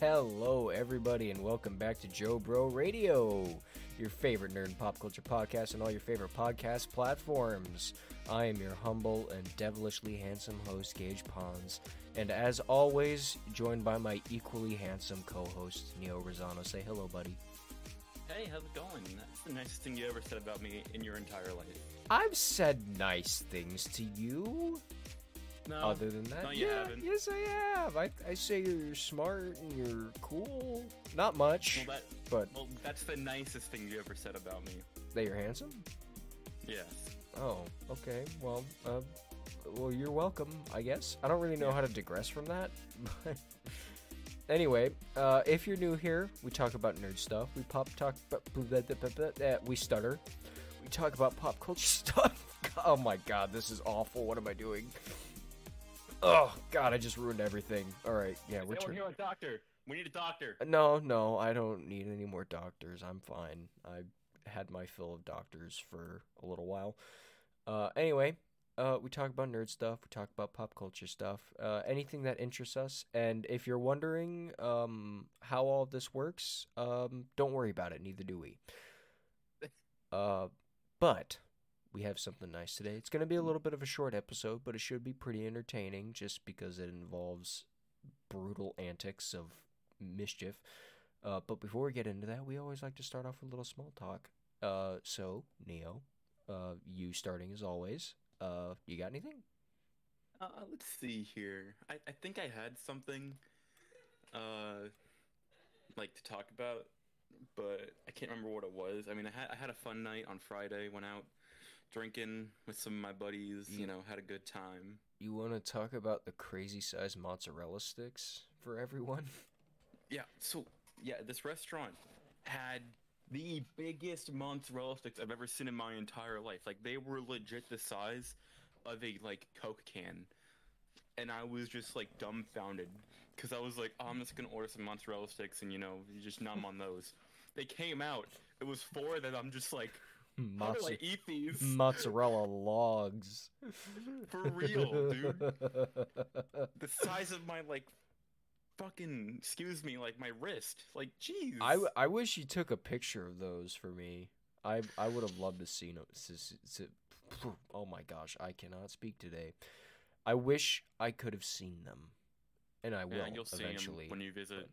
Hello, everybody, and welcome back to JoBro Radio, your favorite nerd and pop culture podcast on all your favorite podcast platforms. I am your humble and devilishly handsome host, Gage Pons, and as always, joined by my equally handsome co host, Neo Rosano. Say hello, buddy. Hey, how's it going? That's the nicest thing you ever said about me in your entire life. I've said nice things to you. No, Other than that, no, yeah, yes, I have. I, I say you're smart and you're cool. Not much, Well, that, but well, that's the nicest thing you ever said about me. that you're handsome. Yes. Oh, okay. Well, uh, well, you're welcome. I guess I don't really know how to digress from that. But anyway, uh, if you're new here, we talk about nerd stuff. We pop talk. Uh, we stutter. We talk about pop culture stuff. Oh my god, this is awful. What am I doing? Oh god, I just ruined everything. All right, yeah, we're Hey, we're turning. here a doctor. We need a doctor. No, no, I don't need any more doctors. I'm fine. I had my fill of doctors for a little while. Uh, anyway, uh, we talk about nerd stuff. We talk about pop culture stuff. Uh, anything that interests us. And if you're wondering um, how all of this works, um, don't worry about it. Neither do we. Uh, but we have something nice today. It's going to be a little bit of a short episode, but it should be pretty entertaining just because it involves brutal antics of mischief. Uh, but before we get into that, we always like to start off with a little small talk. Uh, so, Neo, uh, you starting as always. Uh, you got anything? Uh, let's see here. I, I think I had something, uh, like to talk about, but I can't remember what it was. I mean, I had I had a fun night on Friday. Went out drinking with some of my buddies. You know, had a good time. You want to talk about the crazy size mozzarella sticks for everyone? Yeah, so yeah, this restaurant had the biggest mozzarella sticks I've ever seen in my entire life. Like they were legit the size of a like Coke can. And I was just like dumbfounded because I was like, oh, I'm just gonna order some mozzarella sticks and you know, you just numb on those. They came out. It was four that I'm just like, how do I eat these mozzarella logs. for real, dude? The size of my like fucking excuse me, like my wrist. Like, jeez. I, I wish you took a picture of those for me. I I would have loved to see them. s- Oh my gosh, I cannot speak today. I wish I could have seen them, and I will Yeah, you'll see eventually. when you visit.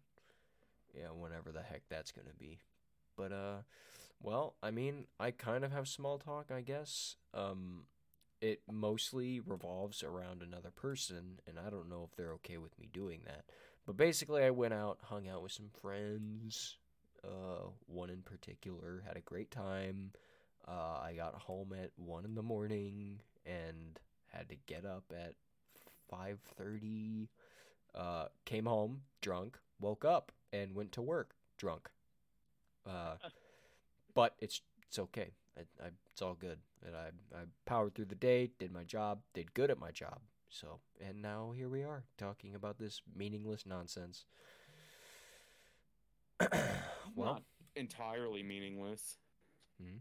yeah, whenever the heck that's gonna be. But uh, well, I mean, I kind of have small talk, I guess. Um, it mostly revolves around another person, and I don't know if they're okay with me doing that. But basically, I went out, hung out with some friends. Uh, one in particular had a great time. Uh, I got home at one in the morning and had to get up at five thirty. Uh, came home drunk, woke up, and went to work drunk. Uh, but it's it's okay. I, I, it's all good. And I I powered through the day, did my job, did good at my job. So and now here we are talking about this meaningless nonsense. well, Not entirely meaningless. Hmm?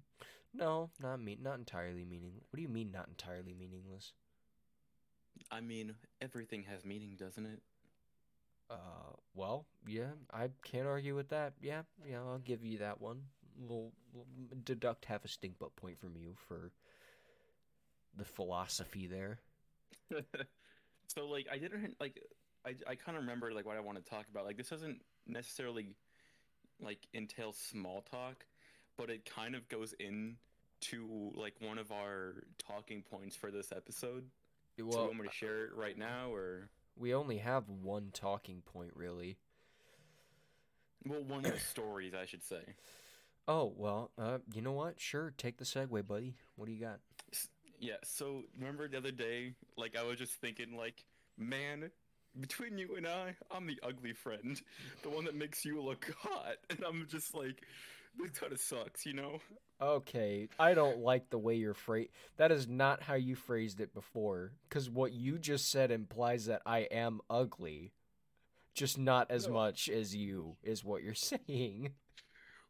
no, not me, not entirely meaningless. What do you mean, not entirely meaningless? I mean, everything has meaning, doesn't it? Uh, well, yeah, I can't argue with that. Yeah, yeah, I'll give you that one. Little, little deduct half a stink butt point from you for the philosophy there. So like I didn't like I I kind of remember like what I want to talk about. Like this doesn't necessarily like entail small talk, but it kind of goes in to like one of our talking points for this episode. so you want me to share it right now or we only have one talking point, really. well one of the stories I should say. Oh, well, uh, you know what? Sure, take the segue, buddy. What do you got? Yeah, so remember the other day, like I was just thinking, like, man, between you and I, I'm the ugly friend, the one that makes you look hot, and I'm just like, this kind of sucks, you know? Okay, I don't like the way you're phrased. That is not how you phrased it before. Because what you just said implies that I am ugly, just not as No. much as you is what you're saying.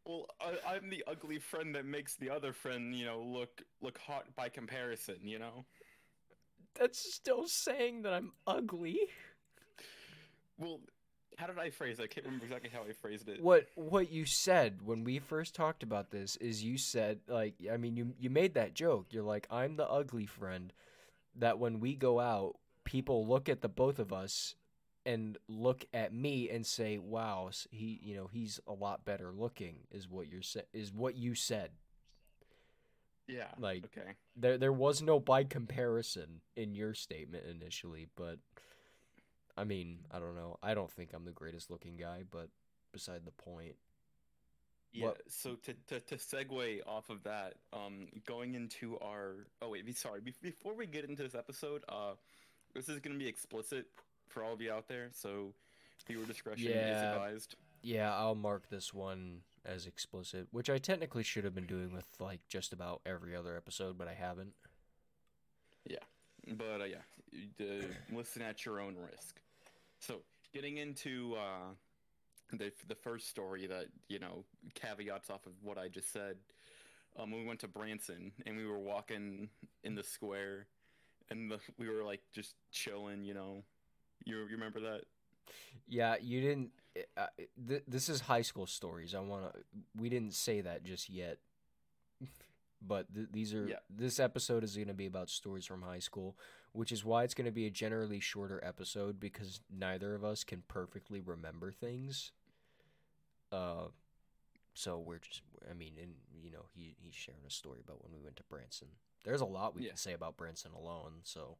Well, I, I'm the ugly friend that makes the other friend, you know, look look hot by comparison, you know? That's still saying that I'm ugly. Well, how did I phrase it? I can't remember exactly how I phrased it. What what you said when we first talked about this is you said like I mean you you made that joke. You're like I'm the ugly friend that when we go out, people look at the both of us and look at me and say, "Wow, he you know he's a lot better looking." Is what you're sa- is what you said. Yeah. Like- okay. There there was no by comparison in your statement initially, but I mean I don't know. I don't think I'm the greatest looking guy, but beside the point. Yeah. What- So to, to to segue off of that, um, going into our oh wait, be sorry. Before we get into this episode, uh, this is gonna be explicit for all of you out there, so viewer discretion is advised. Yeah, I'll mark this one as explicit, which I technically should have been doing with like just about every other episode, but I haven't. Yeah, but uh, yeah, uh, listen at your own risk. So getting into uh, the the first story that you know caveats off of what I just said. Um, we went to Branson and we were walking in the square, and the, we were like just chilling. You know, you you remember that? Yeah, you didn't. Uh, th- this is high school stories. I want to. We didn't say that just yet, but th- these are. Yeah. This episode is going to be about stories from high school, which is why it's going to be a generally shorter episode because neither of us can perfectly remember things. Uh, so we're just. I mean, and you know, he he's sharing a story about when we went to Branson. There's a lot we Yeah. can say about Branson alone. So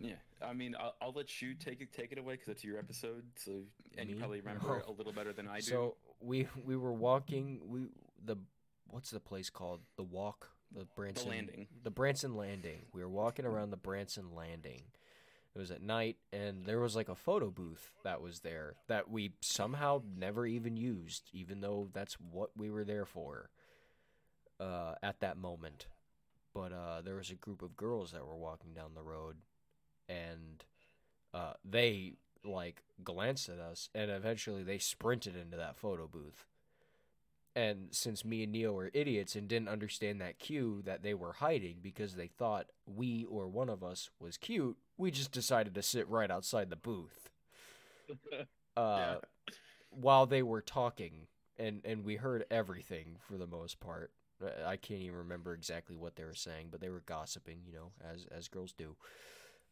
Yeah, I mean, I'll, I'll let you take it take it away because it's your episode. So and you probably remember it a little better than I do. So we we were walking. We the what's the place called? The walk. The Branson Landing. The Branson Landing. We were walking around the Branson Landing. It was at night, and there was like a photo booth that was there that we somehow never even used, even though that's what we were there for. Uh, at that moment, but uh, there was a group of girls that were walking down the road, and uh, they like glanced at us and eventually they sprinted into that photo booth. And since me and Neo were idiots and didn't understand that cue that they were hiding because they thought we or one of us was cute, we just decided to sit right outside the booth. Uh, while they were talking and and we heard everything for the most part. I- I can't even remember exactly what they were saying, but they were gossiping, you know, as as girls do.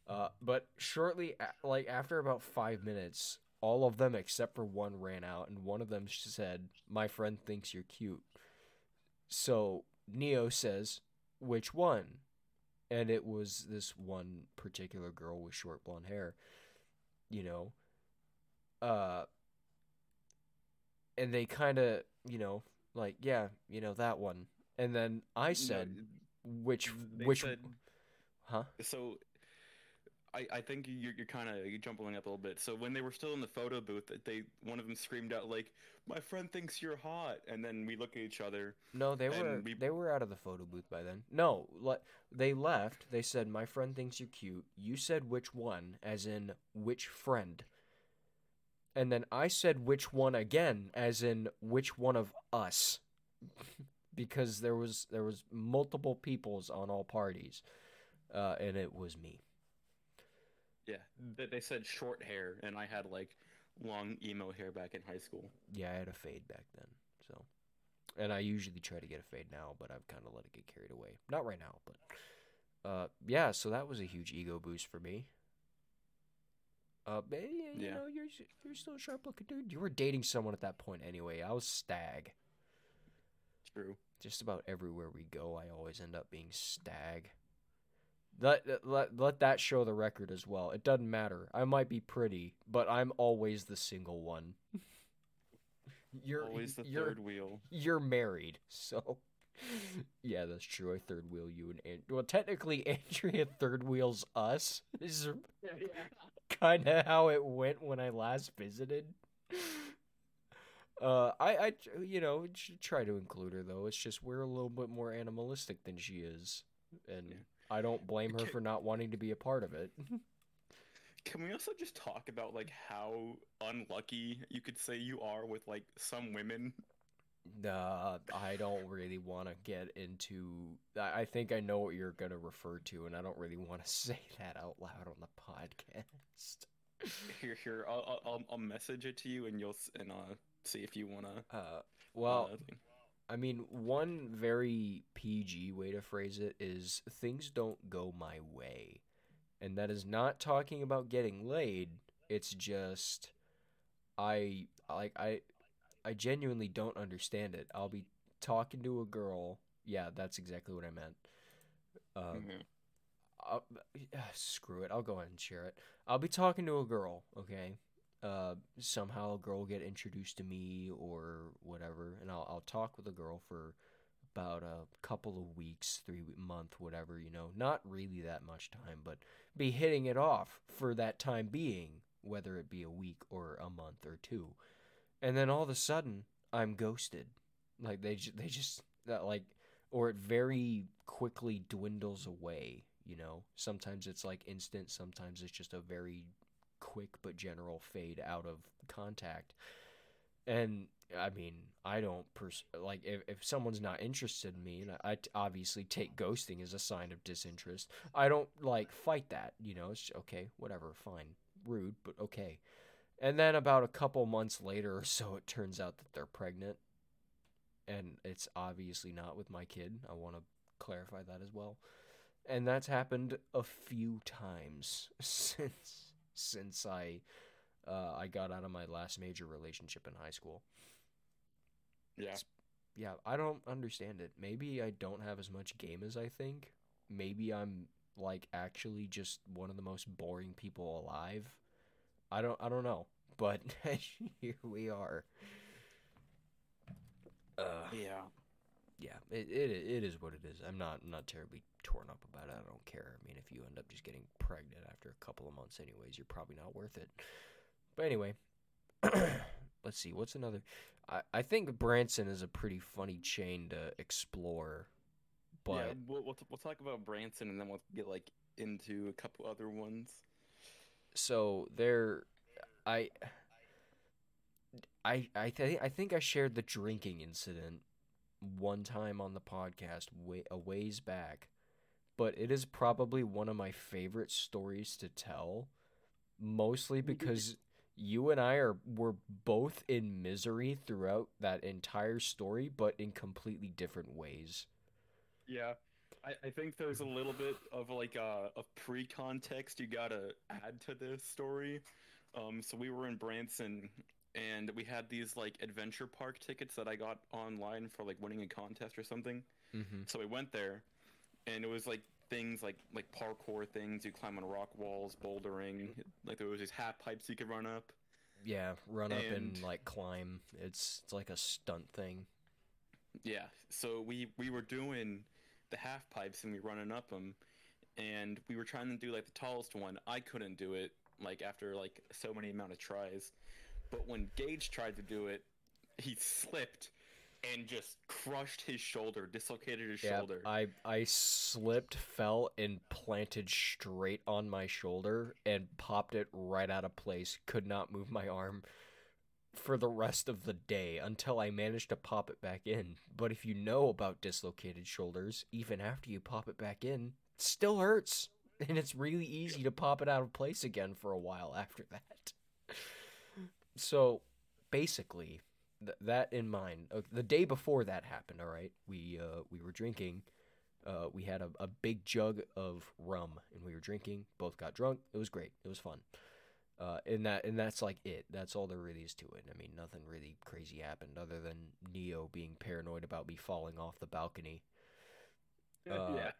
Uh, but shortly, like after about five minutes, all of them except for one ran out, and one of them said, "My friend thinks you're cute." So Neo says, "Which one?" And it was this one particular girl with short blonde hair. You know, uh, and they kind of, you know, like, yeah, you know that one. And then I No, said, which, which, said- huh? So, I I think you're you're kind of jumbling up a little bit. So when they were still in the photo booth, they one of them screamed out like, "My friend thinks you're hot," and then we look at each other. No, they were we- they were out of the photo booth by then. No, le- they left. They said, "My friend thinks you're cute." You said which one, as in which friend. And then I said which one again, as in which one of us, because there was there was multiple peoples on all parties, uh, and it was me. Yeah, they, they said short hair, and I had like long emo hair back in high school. Yeah, I had a fade back then, so. And I usually try to get a fade now, but I've kind of let it get carried away. Not right now, but uh, yeah. So that was a huge ego boost for me. Uh, but yeah, you Yeah. know, you're you're still a sharp looking dude. You were dating someone at that point anyway. I was stag. True. Just about everywhere we go, I always end up being stag. Let, let let that show the record as well. It doesn't matter. I might be pretty, but I'm always the single one. you're Always the you're, third wheel. You're married, so yeah, that's true. I third wheel you and An- well, technically, Andrea third wheels us. This Is kind of how it went when I last visited. Uh, I, I, you know, try to include her though. It's just we're a little bit more animalistic than she is, and Yeah. I don't blame her for not wanting to be a part of it. Can we also just talk about like how unlucky you could say you are with like some women? Uh, I don't really want to get into. I I think I know what you're gonna refer to, and I don't really want to say that out loud on the podcast. here, here. I'll, I'll, I'll message it to you, and you'll and uh see if you wanna. Uh, well, uh. I mean, one very PG way to phrase it is things don't go my way. And that is not talking about getting laid. It's just I like I I genuinely don't understand it. I'll be talking to a girl. Yeah, that's exactly what I meant. Um, Mhm. I'll, screw it. I'll go ahead and share it. I'll be talking to a girl, okay? Uh, somehow a girl will get introduced to me or whatever, and I'll I'll talk with a girl for about a couple of weeks, three month, whatever, you know. Not really that much time, but be hitting it off for that time being, whether it be a week or a month or two, and then all of a sudden I'm ghosted. Like they they just that like or it very quickly dwindles away you know sometimes it's like instant sometimes it's just a very quick but general fade out of contact. And i mean i don't pers- like if, if someone's not interested in me and I, I t- obviously take ghosting as a sign of disinterest. I don't like fight that you know? It's okay whatever fine rude but okay. And then about a couple months later or so it turns out that they're pregnant. And it's obviously not with my kid. I want to clarify that as well. And that's happened a few times since since I uh, I got out of my last major relationship in high school. Yeah. Yeah, I don't understand it. Maybe I don't have as much game as I think. Maybe I'm like actually just one of the most boring people alive. I don't I don't know, but here we are. Uh, Yeah. Yeah, it, it it is what it is. I'm not I'm not terribly torn up about it. I don't care. I mean, if you end up just getting pregnant after a couple of months, anyways, you're probably not worth it. But anyway, let's see. What's another? I I think Branson is a pretty funny chain to explore, but yeah, we'll, we'll, t- we'll talk about Branson and then we'll get like into a couple other ones. so there, I. I I think I think I shared the drinking incident one time on the podcast way a ways back, but it is probably one of my favorite stories to tell, mostly because you and I are were both in misery throughout that entire story, but in completely different ways. Yeah. I, I think there's a little bit of like uh, a pre-context you gotta add to this story. Um, so we were in Branson, and we had these like adventure park tickets that I got online for like winning a contest or something. Mm-hmm. So we went there, and it was like things like like parkour things. You climb on rock walls, bouldering. Like there was these half pipes you could run up. Yeah, run up and, And- like climb. It's it's like a stunt thing. Yeah. So we we were doing the half pipes and we running up them, and we were trying to do like the tallest one. I couldn't do it like after like so many amount of tries, but when Gage tried to do it, he slipped and just crushed his shoulder, dislocated his Yeah, shoulder. I I slipped, fell, and planted straight on my shoulder and popped it right out of place. Could not move my arm for the rest of the day until I managed to pop it back in. But if you know about dislocated shoulders, even after you pop it back in, it still hurts. And it's really easy to pop it out of place again for a while after that. So basically, th- that in mind, uh, the day before that happened, all right, we uh, we were drinking. Uh, we had a, a big jug of rum, and we were drinking. Both got drunk. It was great. It was fun. Uh, and that and that's like it. That's all there really is to it. I mean, nothing really crazy happened other than Neo being paranoid about me falling off the balcony. uh, yeah.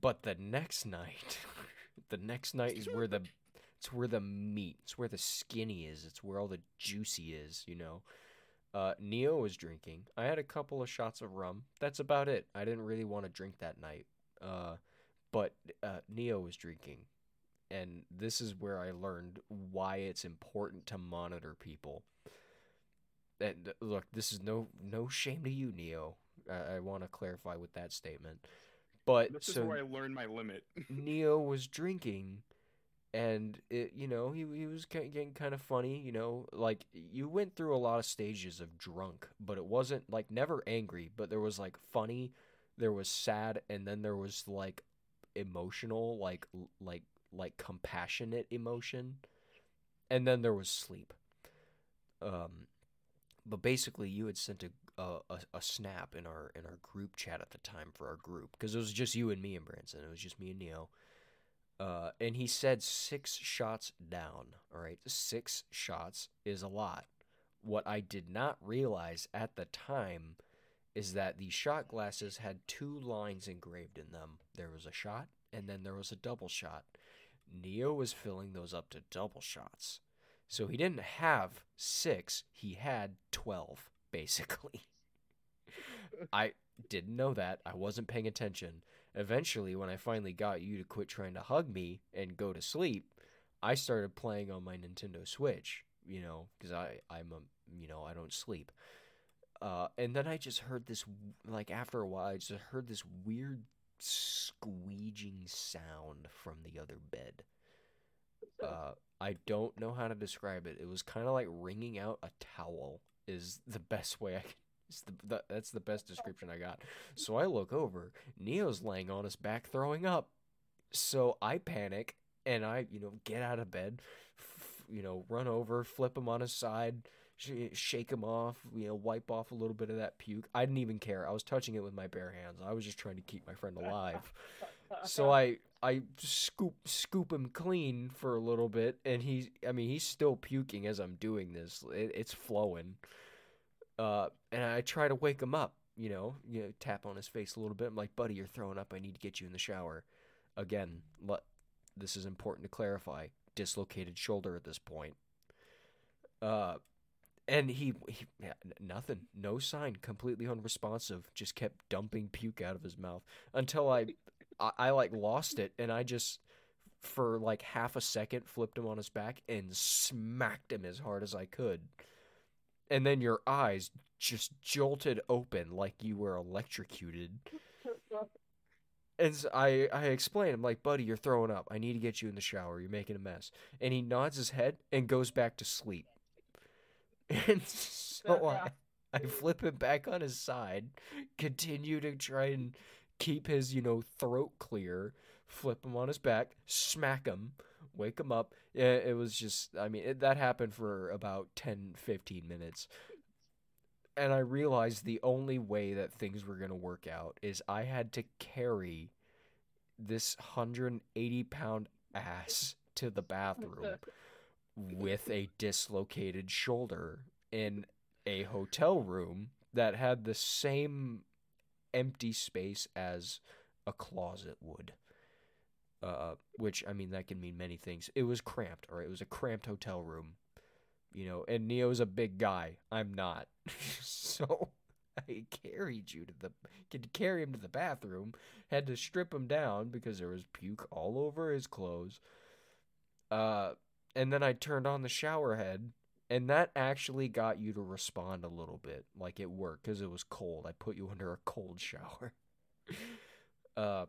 But the next night, the next night is where the it's where the meat, it's where the skinny is, it's where all the juicy is, you know. Uh, Neo was drinking. I had a couple of shots of rum. That's about it. I didn't really want to drink that night. Uh, but uh, Neo was drinking, and this is where I learned why it's important to monitor people. And uh, look, this is no no shame to you, Neo. I, I want to clarify with that statement. But This so is where I learned my limit. Neo was drinking, and it, you know, he he was getting kind of funny. You know, like you went through a lot of stages of drunk, but it wasn't like never angry. But there was like funny, there was sad, and then there was like emotional, like like like compassionate emotion. and then there was sleep. Um, but basically, you had sent a, a a, snap in our in our group chat at the time for our group because it was just you and me and Branson. It was just me and Neo. Uh, and he said six shots down. All right, six shots is a lot. What I did not realize at the time is that the shot glasses had two lines engraved in them. There was a shot, and then there was a double shot. Neo was filling those up to double shots. So he didn't have six, he had 12, basically. I didn't know that. I wasn't paying attention. Eventually, when I finally got you to quit trying to hug me and go to sleep, I started playing on my Nintendo Switch, you know, because I, I'm a, you know, I don't sleep. Uh, and then I just heard this, like, after a while, I just heard this weird squeeging sound from the other bed. Uh, I don't know how to describe it. It was kind of like wringing out a towel. Is the best way I can. The, the, that's the best description I got. So I look over. Neo's laying on his back, throwing up. So I panic and I, you know, get out of bed, f- you know, run over, flip him on his side, sh- shake him off, you know, wipe off a little bit of that puke. I didn't even care. I was touching it with my bare hands. I was just trying to keep my friend alive. so I I scoop scoop him clean for a little bit, and he's I mean he's still puking as I'm doing this. It, it's flowing. Uh, and I try to wake him up. You know, you know, tap on his face a little bit. I'm like, buddy, you're throwing up. I need to get you in the shower. Again, let, this is important to clarify. Dislocated shoulder at this point. Uh, and he, he nothing, no sign, completely unresponsive. Just kept dumping puke out of his mouth until I I, I like lost it and I just for like half a second flipped him on his back and smacked him as hard as I could. And then your eyes just jolted open like you were electrocuted. And I, I explained, I'm like, buddy, you're throwing up. I need to get you in the shower. You're making a mess. And he nods his head and goes back to sleep. And so I, I flip him back on his side, continue to try and keep his, you know, throat clear, flip him on his back, smack him, wake him up. It, it was just, I mean, it, that happened for about 10, 15 minutes. And I realized the only way that things were going to work out is I had to carry this 180 pound ass to the bathroom with a dislocated shoulder in a hotel room that had the same empty space as a closet would. Uh, which I mean that can mean many things. It was cramped, or it was a cramped hotel room, you know. And Neo's a big guy. I'm not, so I carried you to the could carry him to the bathroom. Had to strip him down because there was puke all over his clothes. Uh, and then I turned on the shower head, and that actually got you to respond a little bit, like it worked because it was cold. I put you under a cold shower. uh,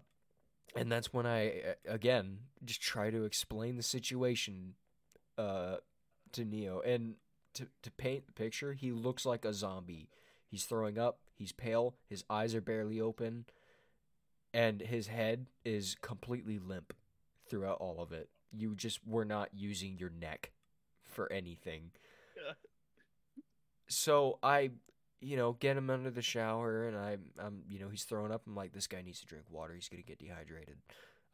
and that's when I again just try to explain the situation, uh, to Neo, and to to paint the picture, he looks like a zombie. He's throwing up. He's pale. His eyes are barely open, and his head is completely limp throughout all of it you just were not using your neck for anything. so I, you know, get him under the shower and I, I'm, you know, he's throwing up. I'm like, this guy needs to drink water. He's gonna get dehydrated.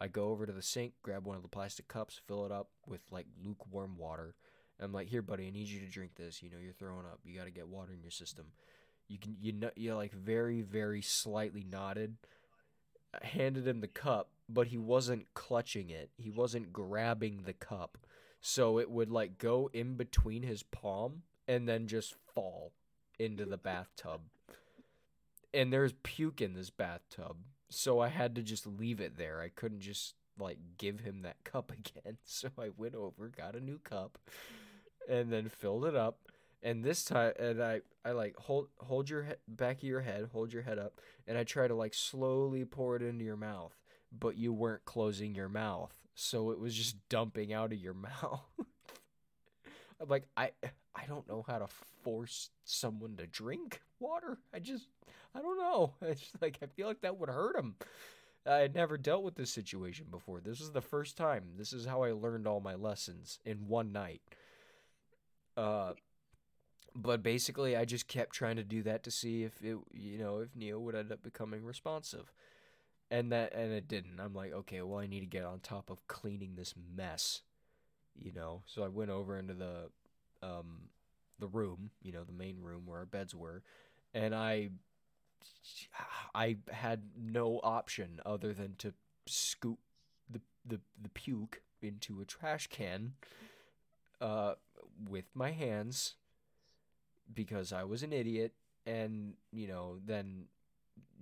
I go over to the sink, grab one of the plastic cups, fill it up with like lukewarm water. I'm like, here, buddy, I need you to drink this. You know, you're throwing up. You got to get water in your system. You can, you know, you like very, very slightly nodded. I handed him the cup, but he wasn't clutching it. He wasn't grabbing the cup. So it would like go in between his palm and then just fall into the bathtub. And there's puke in this bathtub. So I had to just leave it there. I couldn't just like give him that cup again. So I went over, got a new cup, and then filled it up. And this time, and I, I like hold hold your he- back of your head, hold your head up, and I try to like slowly pour it into your mouth but you weren't closing your mouth. So it was just dumping out of your mouth. I'm like, I I don't know how to force someone to drink water. I just I don't know. It's like I feel like that would hurt him. I had never dealt with this situation before. This is the first time. This is how I learned all my lessons in one night. Uh, but basically, I just kept trying to do that to see if it, you know, if Neo would end up becoming responsive, and that and it didn't. I'm like, okay, well, I need to get on top of cleaning this mess, you know. So I went over into the, um, the room, you know, the main room where our beds were, and I, I had no option other than to scoop the the the puke into a trash can, uh, with my hands because I was an idiot and you know then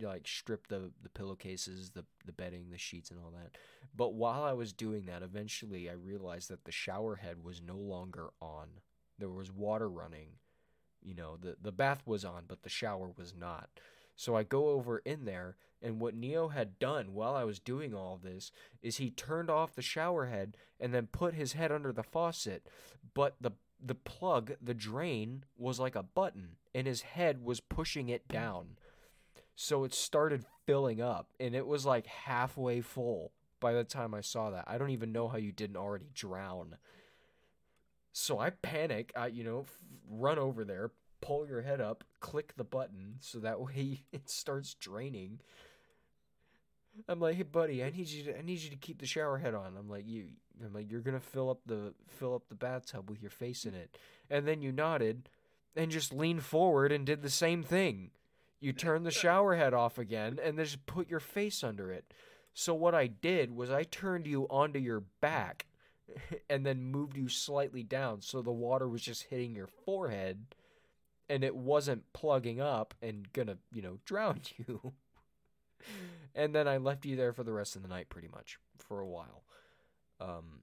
like strip the the pillowcases the the bedding the sheets and all that. But while I was doing that eventually I realized that the shower head was no longer on. There was water running. You know the the bath was on but the shower was not. So I go over in there and what Neo had done while I was doing all this is he turned off the shower head and then put his head under the faucet. But the the plug, the drain, was like a button, and his head was pushing it down. So it started filling up, and it was like halfway full by the time I saw that. I don't even know how you didn't already drown. So I panic. I, you know, run over there, pull your head up, click the button so that way it starts draining. I'm like, hey buddy, I need you to I need you to keep the shower head on. I'm like, you I'm like, you're gonna fill up the fill up the bathtub with your face in it. And then you nodded and just leaned forward and did the same thing. You turn the shower head off again and then just put your face under it. So what I did was I turned you onto your back and then moved you slightly down so the water was just hitting your forehead and it wasn't plugging up and gonna, you know, drown you and then I left you there for the rest of the night, pretty much for a while. Um,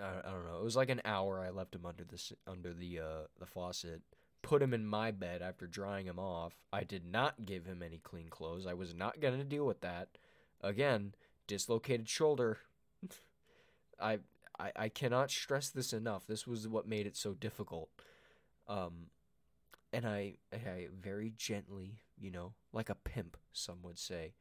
I, I don't know. It was like an hour. I left him under the under the uh, the faucet. Put him in my bed after drying him off. I did not give him any clean clothes. I was not gonna deal with that. Again, dislocated shoulder. I, I I cannot stress this enough. This was what made it so difficult. Um, and I I very gently, you know, like a pimp, some would say.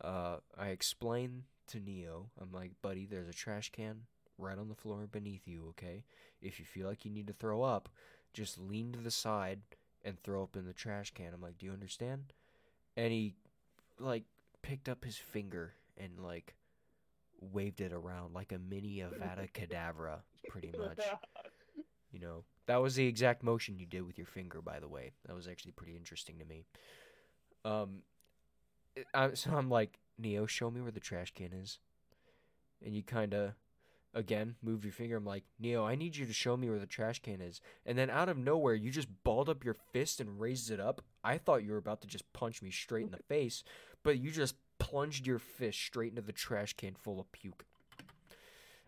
Uh, I explain to Neo, I'm like, buddy, there's a trash can right on the floor beneath you, okay? If you feel like you need to throw up, just lean to the side and throw up in the trash can. I'm like, do you understand? And he, like, picked up his finger and, like, waved it around like a mini Avada Kedavra, pretty much. You know, that was the exact motion you did with your finger, by the way. That was actually pretty interesting to me. Um, I, so I'm like, Neo, show me where the trash can is. And you kind of, again, move your finger. I'm like, Neo, I need you to show me where the trash can is. And then out of nowhere, you just balled up your fist and raised it up. I thought you were about to just punch me straight in the face, but you just plunged your fist straight into the trash can full of puke.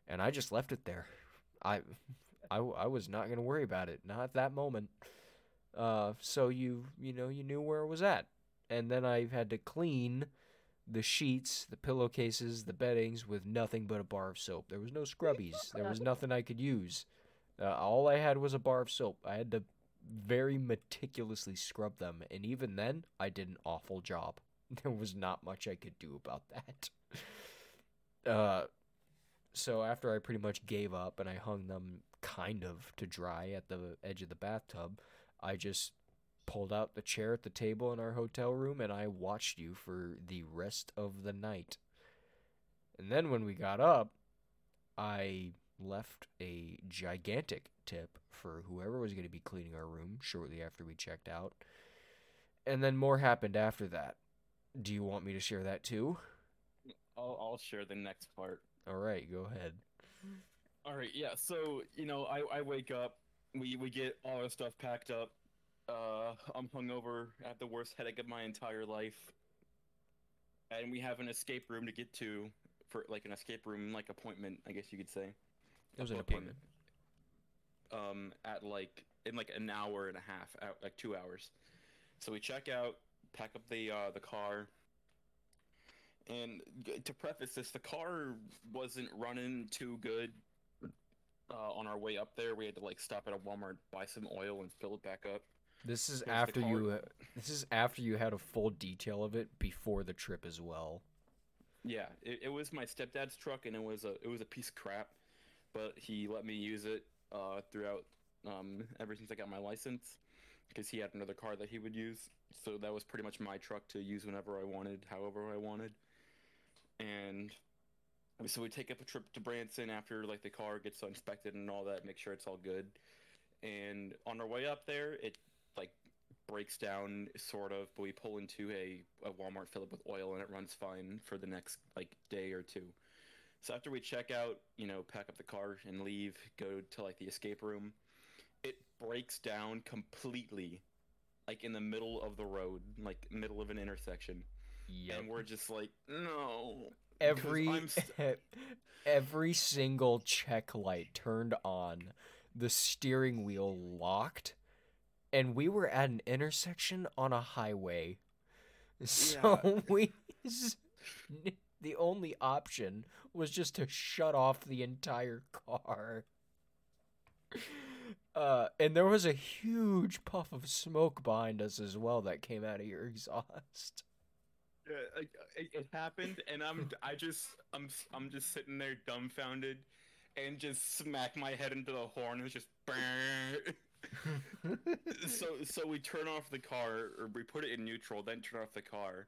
And I just left it there. I I, I was not going to worry about it, not at that moment. Uh, so you you know you knew where it was at, and then I had to clean the sheets, the pillowcases, the beddings with nothing but a bar of soap. There was no scrubbies. There was nothing I could use. Uh, all I had was a bar of soap. I had to very meticulously scrub them, and even then, I did an awful job. There was not much I could do about that. Uh, so after I pretty much gave up and I hung them kind of to dry at the edge of the bathtub, I just pulled out the chair at the table in our hotel room and I watched you for the rest of the night. And then when we got up, I left a gigantic tip for whoever was going to be cleaning our room shortly after we checked out. And then more happened after that. Do you want me to share that too? I'll, I'll share the next part. All right, go ahead. All right, yeah. So you know, I, I wake up, we we get all our stuff packed up. Uh, I'm hungover. I have the worst headache of my entire life, and we have an escape room to get to for like an escape room like appointment, I guess you could say. It was an appointment. Um, at like in like an hour and a half, out like two hours. So we check out, pack up the uh, the car. And to preface this, the car wasn't running too good uh, on our way up there, we had to like stop at a Walmart, buy some oil, and fill it back up. This is after you. This is after you had a full detail of it before the trip as well. Yeah, it, it was my stepdad's truck, and it was a it was a piece of crap, but he let me use it uh, throughout um, ever since I got my license because he had another car that he would use. So that was pretty much my truck to use whenever I wanted, however I wanted. And so we take up a trip to Branson after like the car gets inspected and all that, make sure it's all good. And on our way up there, it breaks down sort of, but we pull into a, a Walmart, fill it with oil, and it runs fine for the next like day or two. So after we check out, you know, pack up the car and leave, go to like the escape room, it breaks down completely, like in the middle of the road, like middle of an intersection, Yep. and we're just like, no. every st- every single check light turned on, the steering wheel locked, and we were at an intersection on a highway. So we the only option was just to shut off the entire car. Uh, and there was a huge puff of smoke behind us as well that came out of your exhaust. Yeah, it, it happened, and I'm I just I'm I'm just sitting there dumbfounded, and just smack my head into the horn. It was just. So so we turn off the car, or we put it in neutral, then turn off the car,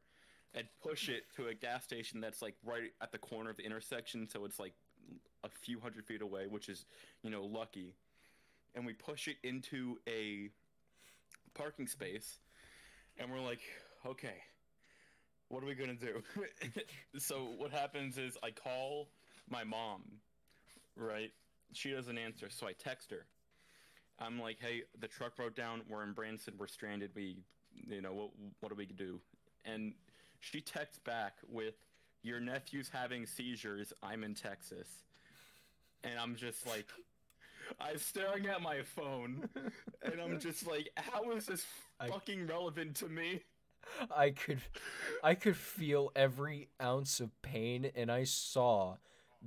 and push it to a gas station that's like right at the corner of the intersection. So it's like a few hundred feet away, which is you know lucky. And we push it into a parking space, and we're like, okay what are we gonna do? so what happens is I call my mom, right? She doesn't answer, so I text her. I'm like, hey, the truck broke down. We're in Branson. We're stranded. We, you know, what what do we do? And she texts back with, your nephew's having seizures. I'm in Texas, and I'm just like. I'm staring at my phone, and I'm just like, "How is this I- fucking relevant to me?" I could I could feel every ounce of pain and I saw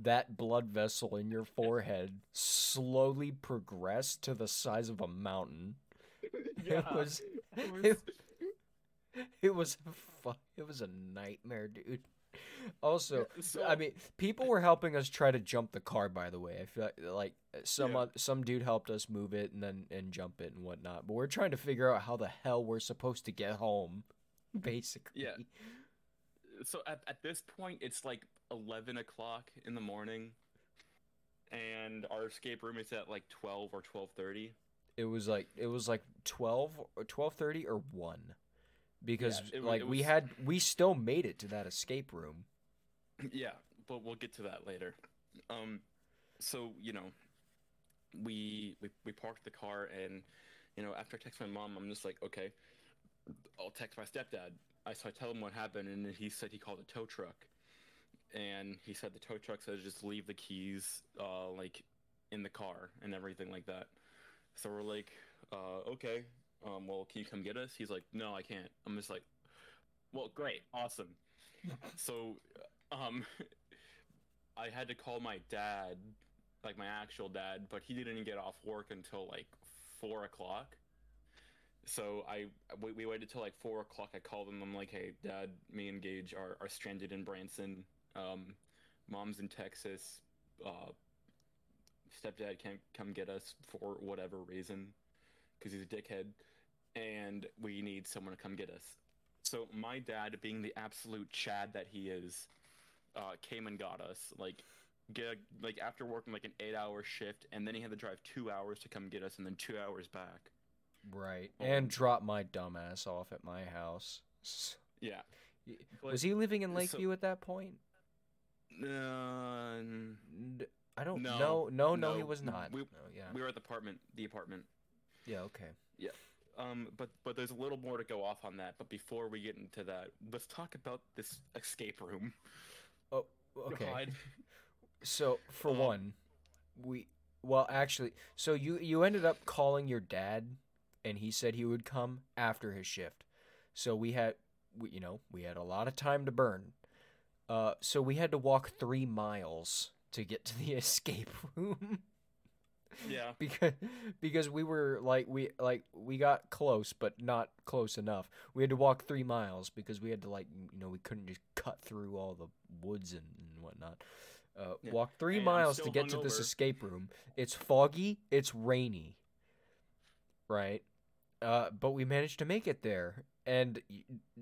that blood vessel in your forehead slowly progressed to the size of a mountain. It was it was- it, it was it was a nightmare, dude. Also, So- I mean, people were helping us try to jump the car. By the way, I feel like, like some Yeah. oth- some dude helped us move it and then and jump it and whatnot. But we're trying to figure out how the hell we're supposed to get home, basically. Yeah. So at, at this point it's like 11 o'clock in the morning and our escape room is at like 12 or 12.30 It was like it was like twelve or twelve thirty or one, because it like it we had we still made it to that escape room. yeah but we'll get to that later. Um so you know we we, we parked the car and you know after i text my mom i'm just like okay i'll text my stepdad i so i tell him what happened and he said he called a tow truck. And he said the tow truck says just leave the keys uh like in the car and everything like that. So we're like uh okay um well can you come get us? He's like no i can't. I'm just like well great awesome. So um i had to call my dad like my actual dad but he didn't get off work until like four o'clock so i we, we waited till like four o'clock i called them. i'm like hey dad me and gage are, are stranded in branson um mom's in texas uh stepdad can't come get us for whatever reason because he's a dickhead and we need someone to come get us so my dad, being the absolute Chad that he is, uh, came and got us. Like, get like after working like an eight-hour shift, and then he had to drive two hours to come get us, and then two hours back. Right, Oh. and drop my dumbass off at my house. Yeah. Was he living in so- Lakeview at that point? Uh, I don't No, know. No, no, he was not. we- no, yeah, we were at the apartment. The apartment. yeah, okay. Yeah. Um, but but there's a little more to go off on that. But before we get into that, let's talk about this escape room. Oh, okay. God. So for Um, one, we well actually, so you you ended up calling your dad, and he said he would come after his shift. So we had we you know we had a lot of time to burn. Uh, so we had to walk three miles to get to the escape room Yeah. because because we were like we like we got close but not close enough. We had to walk three miles because we had to like you know we couldn't just cut through all the woods and, and whatnot. Uh, Yeah. Walk three I'm miles to get to this escape room. It's foggy. It's rainy. right? Uh, but we managed to make it there, and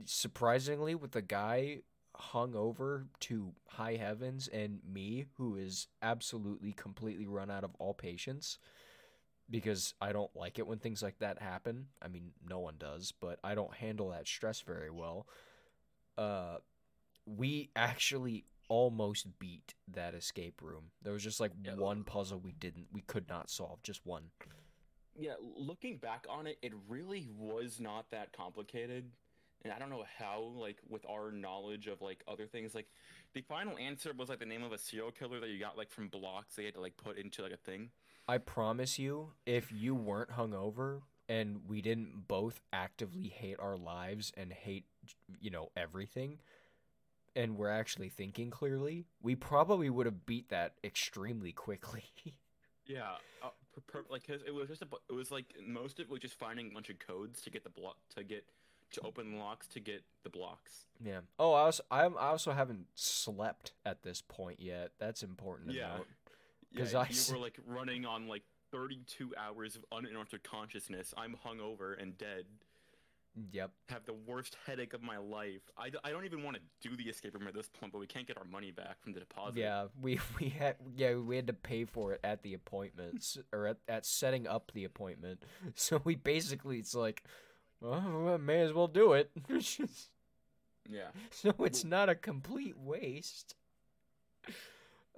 surprisingly, with the guy hung over to high heavens and me, who is absolutely completely run out of all patience, because I don't like it when things like that happen. I mean, no one does, but I don't handle that stress very well. Uh, we actually almost beat that escape room. There was just like Yeah. one puzzle we didn't, we could not solve, just one. Yeah, looking back on it, it really was not that complicated. And I don't know how, like, with our knowledge of like other things, like the final answer was like the name of a serial killer that you got like from blocks they had to like put into like a thing. I promise you, if you weren't hungover and we didn't both actively hate our lives and hate, you know, everything, and we're actually thinking clearly, we probably would have beat that extremely quickly. Yeah, uh, per, per, like 'cause it was just a, bu- it was like most of it was just finding a bunch of codes to get the block to get to open locks to get the blocks. yeah. Oh, I also I'm, I also haven't slept at this point yet. That's important to Yeah. Because Yeah, I you were like running on like 32 hours of uninterrupted consciousness. I'm hungover and dead. Yep. Have the worst headache of my life. I, I don't even want to do the escape room at this point, but we can't get our money back from the deposit. Yeah, we we had yeah we had to pay for it at the appointments or at, at setting up the appointment. So we basically it's like, well, may as well do it. Yeah. so it's not a complete waste.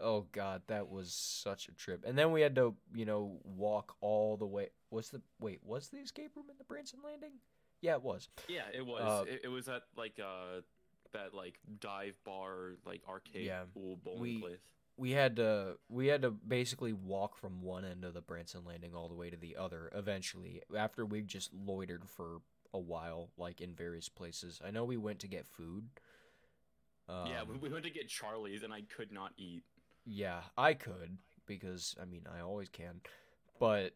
Oh god, that was such a trip. And then we had to, you know, walk all the way. Was the wait? Was the escape room in the Branson Landing? Yeah, it was. Yeah, it was. Uh, it, it was at like uh that like dive bar like arcade Yeah, pool bowling we- place. we had to we had to basically walk from one end of the Branson Landing all the way to the other eventually after we just loitered for a while like in various places. I know we went to get food. Um, yeah, we, we went to get Charlie's and I could not eat. yeah, I could because I mean I always can. But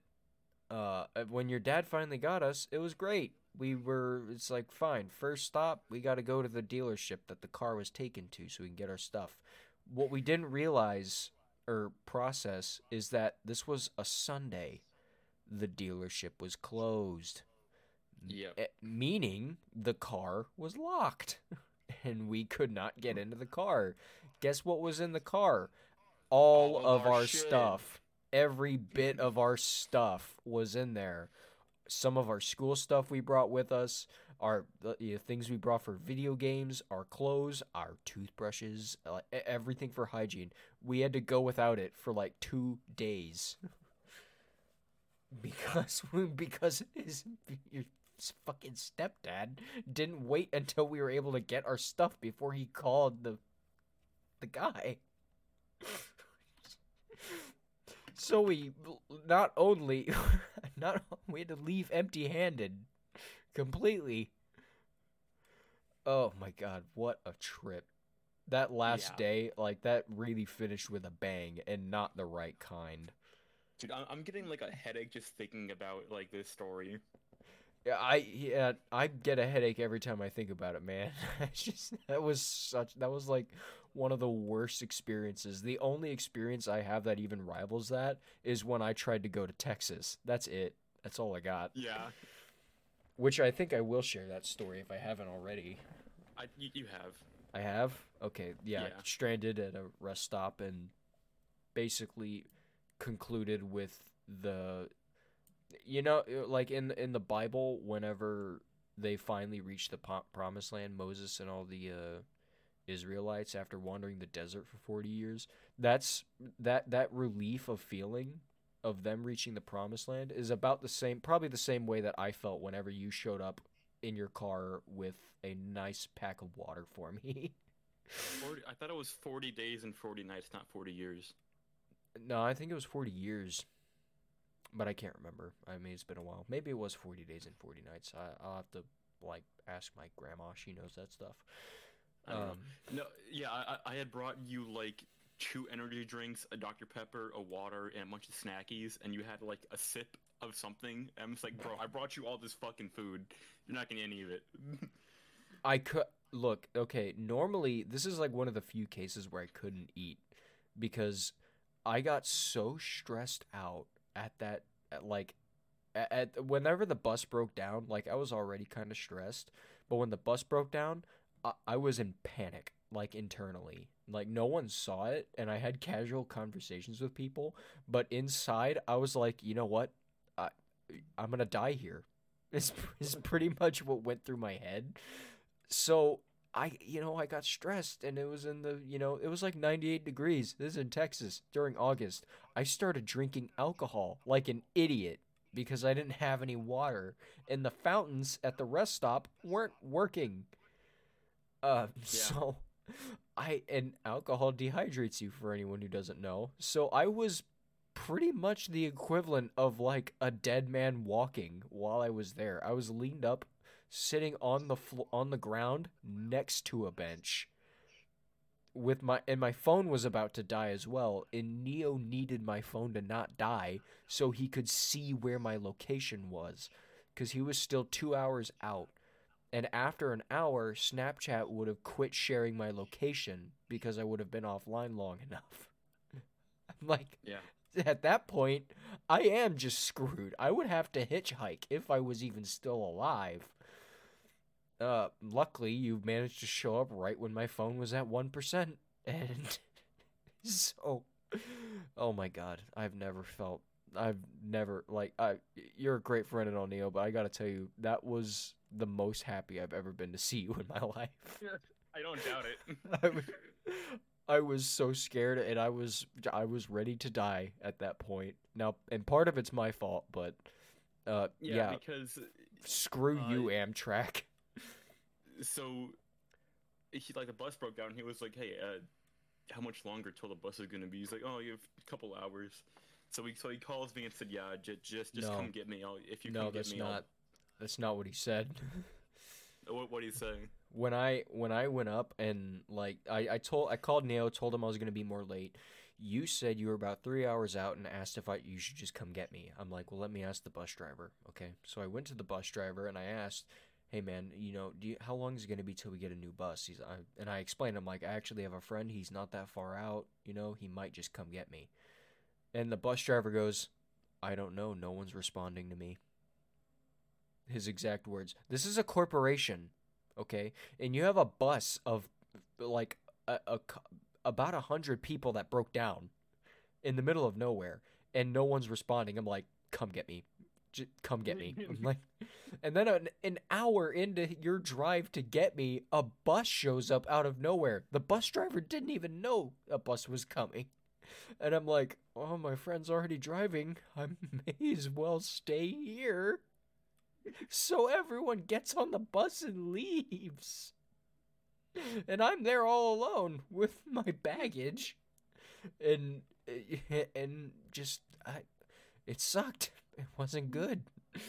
uh when your dad finally got us, it was great. We were it's like fine, first stop, we got to go to the dealership that the car was taken to so we can get our stuff. What we didn't realize or process is that this was a Sunday. The dealership was closed. Yep. Eh, meaning the car was locked and we could not get into the car. Guess what was in the car? All, All of of our our stuff. Every bit of our stuff was in there. Some of our school stuff we brought with us, our you know, things we brought for video games, our clothes, our toothbrushes, uh, everything for hygiene. We had to go without it for like 2 days. because because his your fucking stepdad didn't wait until we were able to get our stuff before he called the the guy. so we not only not we had to leave empty-handed completely. Oh my god, what a trip. That last Yeah. day, like that really finished with a bang and not the right kind. Dude, I'm, I'm getting like a headache just thinking about like this story. Yeah, I yeah, I get a headache every time I think about it, man. Just that was such that was like one of the worst experiences. The only experience I have that even rivals that is when I tried to go to Texas. That's it. That's all I got. Yeah, Which I think I will share that story if I haven't already. I you, have. I have. Okay, yeah, Yeah. stranded at a rest stop and basically concluded with the you know like in in the Bible whenever they finally reach the promised land Moses and all the uh Israelites after wandering the desert for 40 years that's that that relief of feeling of them reaching the promised land is about the same probably the same way that I felt whenever you showed up in your car with a nice pack of water for me 40, I thought it was 40 days and 40 nights, not 40 years. No, I think it was 40 years. But I can't remember. I mean, it's been a while. Maybe it was 40 days and 40 nights. I, I'll have to, like, ask my grandma. She knows that stuff. I. Um, No, yeah, I, I I had brought you like two energy drinks, a Dr. Pepper, a water, and a bunch of snackies, and you had like a sip of something. And I'm just like, bro, I brought you all this fucking food. You're not getting any of it. I could, look, okay, normally, this is, like, one of the few cases where I couldn't eat because I got so stressed out at that, at, like, at, at whenever the bus broke down, like I was already kind of stressed, but when the bus broke down, I, was in panic, like internally. Like no one saw it, and I had casual conversations with people, but inside I was like, you know what, I I'm gonna die here. Is is pretty much what went through my head. So I, you know, I got stressed, and it was in the, you know, it was like 98 degrees. This is in Texas during August. I started drinking alcohol like an idiot because I didn't have any water, and the fountains at the rest stop weren't working. Uh, so I and alcohol dehydrates you for anyone who doesn't know. So I was pretty much the equivalent of like a dead man walking while I was there. I was leaned up, sitting on the flo- on the ground next to a bench. With my and my phone was about to die as well, and Neo needed my phone to not die so he could see where my location was, because he was still two hours out. And after an hour, Snapchat would have quit sharing my location because I would have been offline long enough. I'm like, Yeah. at that point, I am just screwed. I would have to hitchhike if I was even still alive. Uh, luckily, you managed to show up right when my phone was at 1%. And so, oh my god, I've never felt, I've never, like, I, you're a great friend and all, Neo, but I gotta tell you, that was the most happy I've ever been to see you in my life. I don't doubt it. I was, I was so scared and I was I was ready to die at that point. Now, and part of it's my fault, but uh yeah, yeah, because screw uh, you Amtrak. so he like the bus broke down. He was like, "Hey, uh, how much longer till the bus is gonna be?" He's like, "Oh, you have a couple hours." So he so he calls me and said, "Yeah, j- just just No. come get me. I'll, if you No, come get that's me, not that's not what he said. What what do you saying? when I when I went up and like I, I told I called Neo, told him I was gonna be more late. You said you were about three hours out and asked if I you should just come get me. I'm like, well, let me ask the bus driver. Okay, so I went to the bus driver and I asked, hey man, you know, do you, how long is it gonna be till we get a new bus? He's I, and I explained, I'm like, I actually have a friend. He's not that far out. You know, he might just come get me. And the bus driver goes, I don't know. No one's responding to me. His exact words. This is a corporation okay? And you have a bus of like a, a about a hundred people that broke down in the middle of nowhere and no one's responding. I'm like come get me. J- come get me. I'm like and then an, an hour into your drive to get me a bus shows up out of nowhere. The bus driver didn't even know a bus was coming. And i'm like oh my friend's already driving. I may as well stay here so everyone gets on the bus and leaves. And I'm there all alone with my baggage. And and just I it sucked. It wasn't good. Yeah.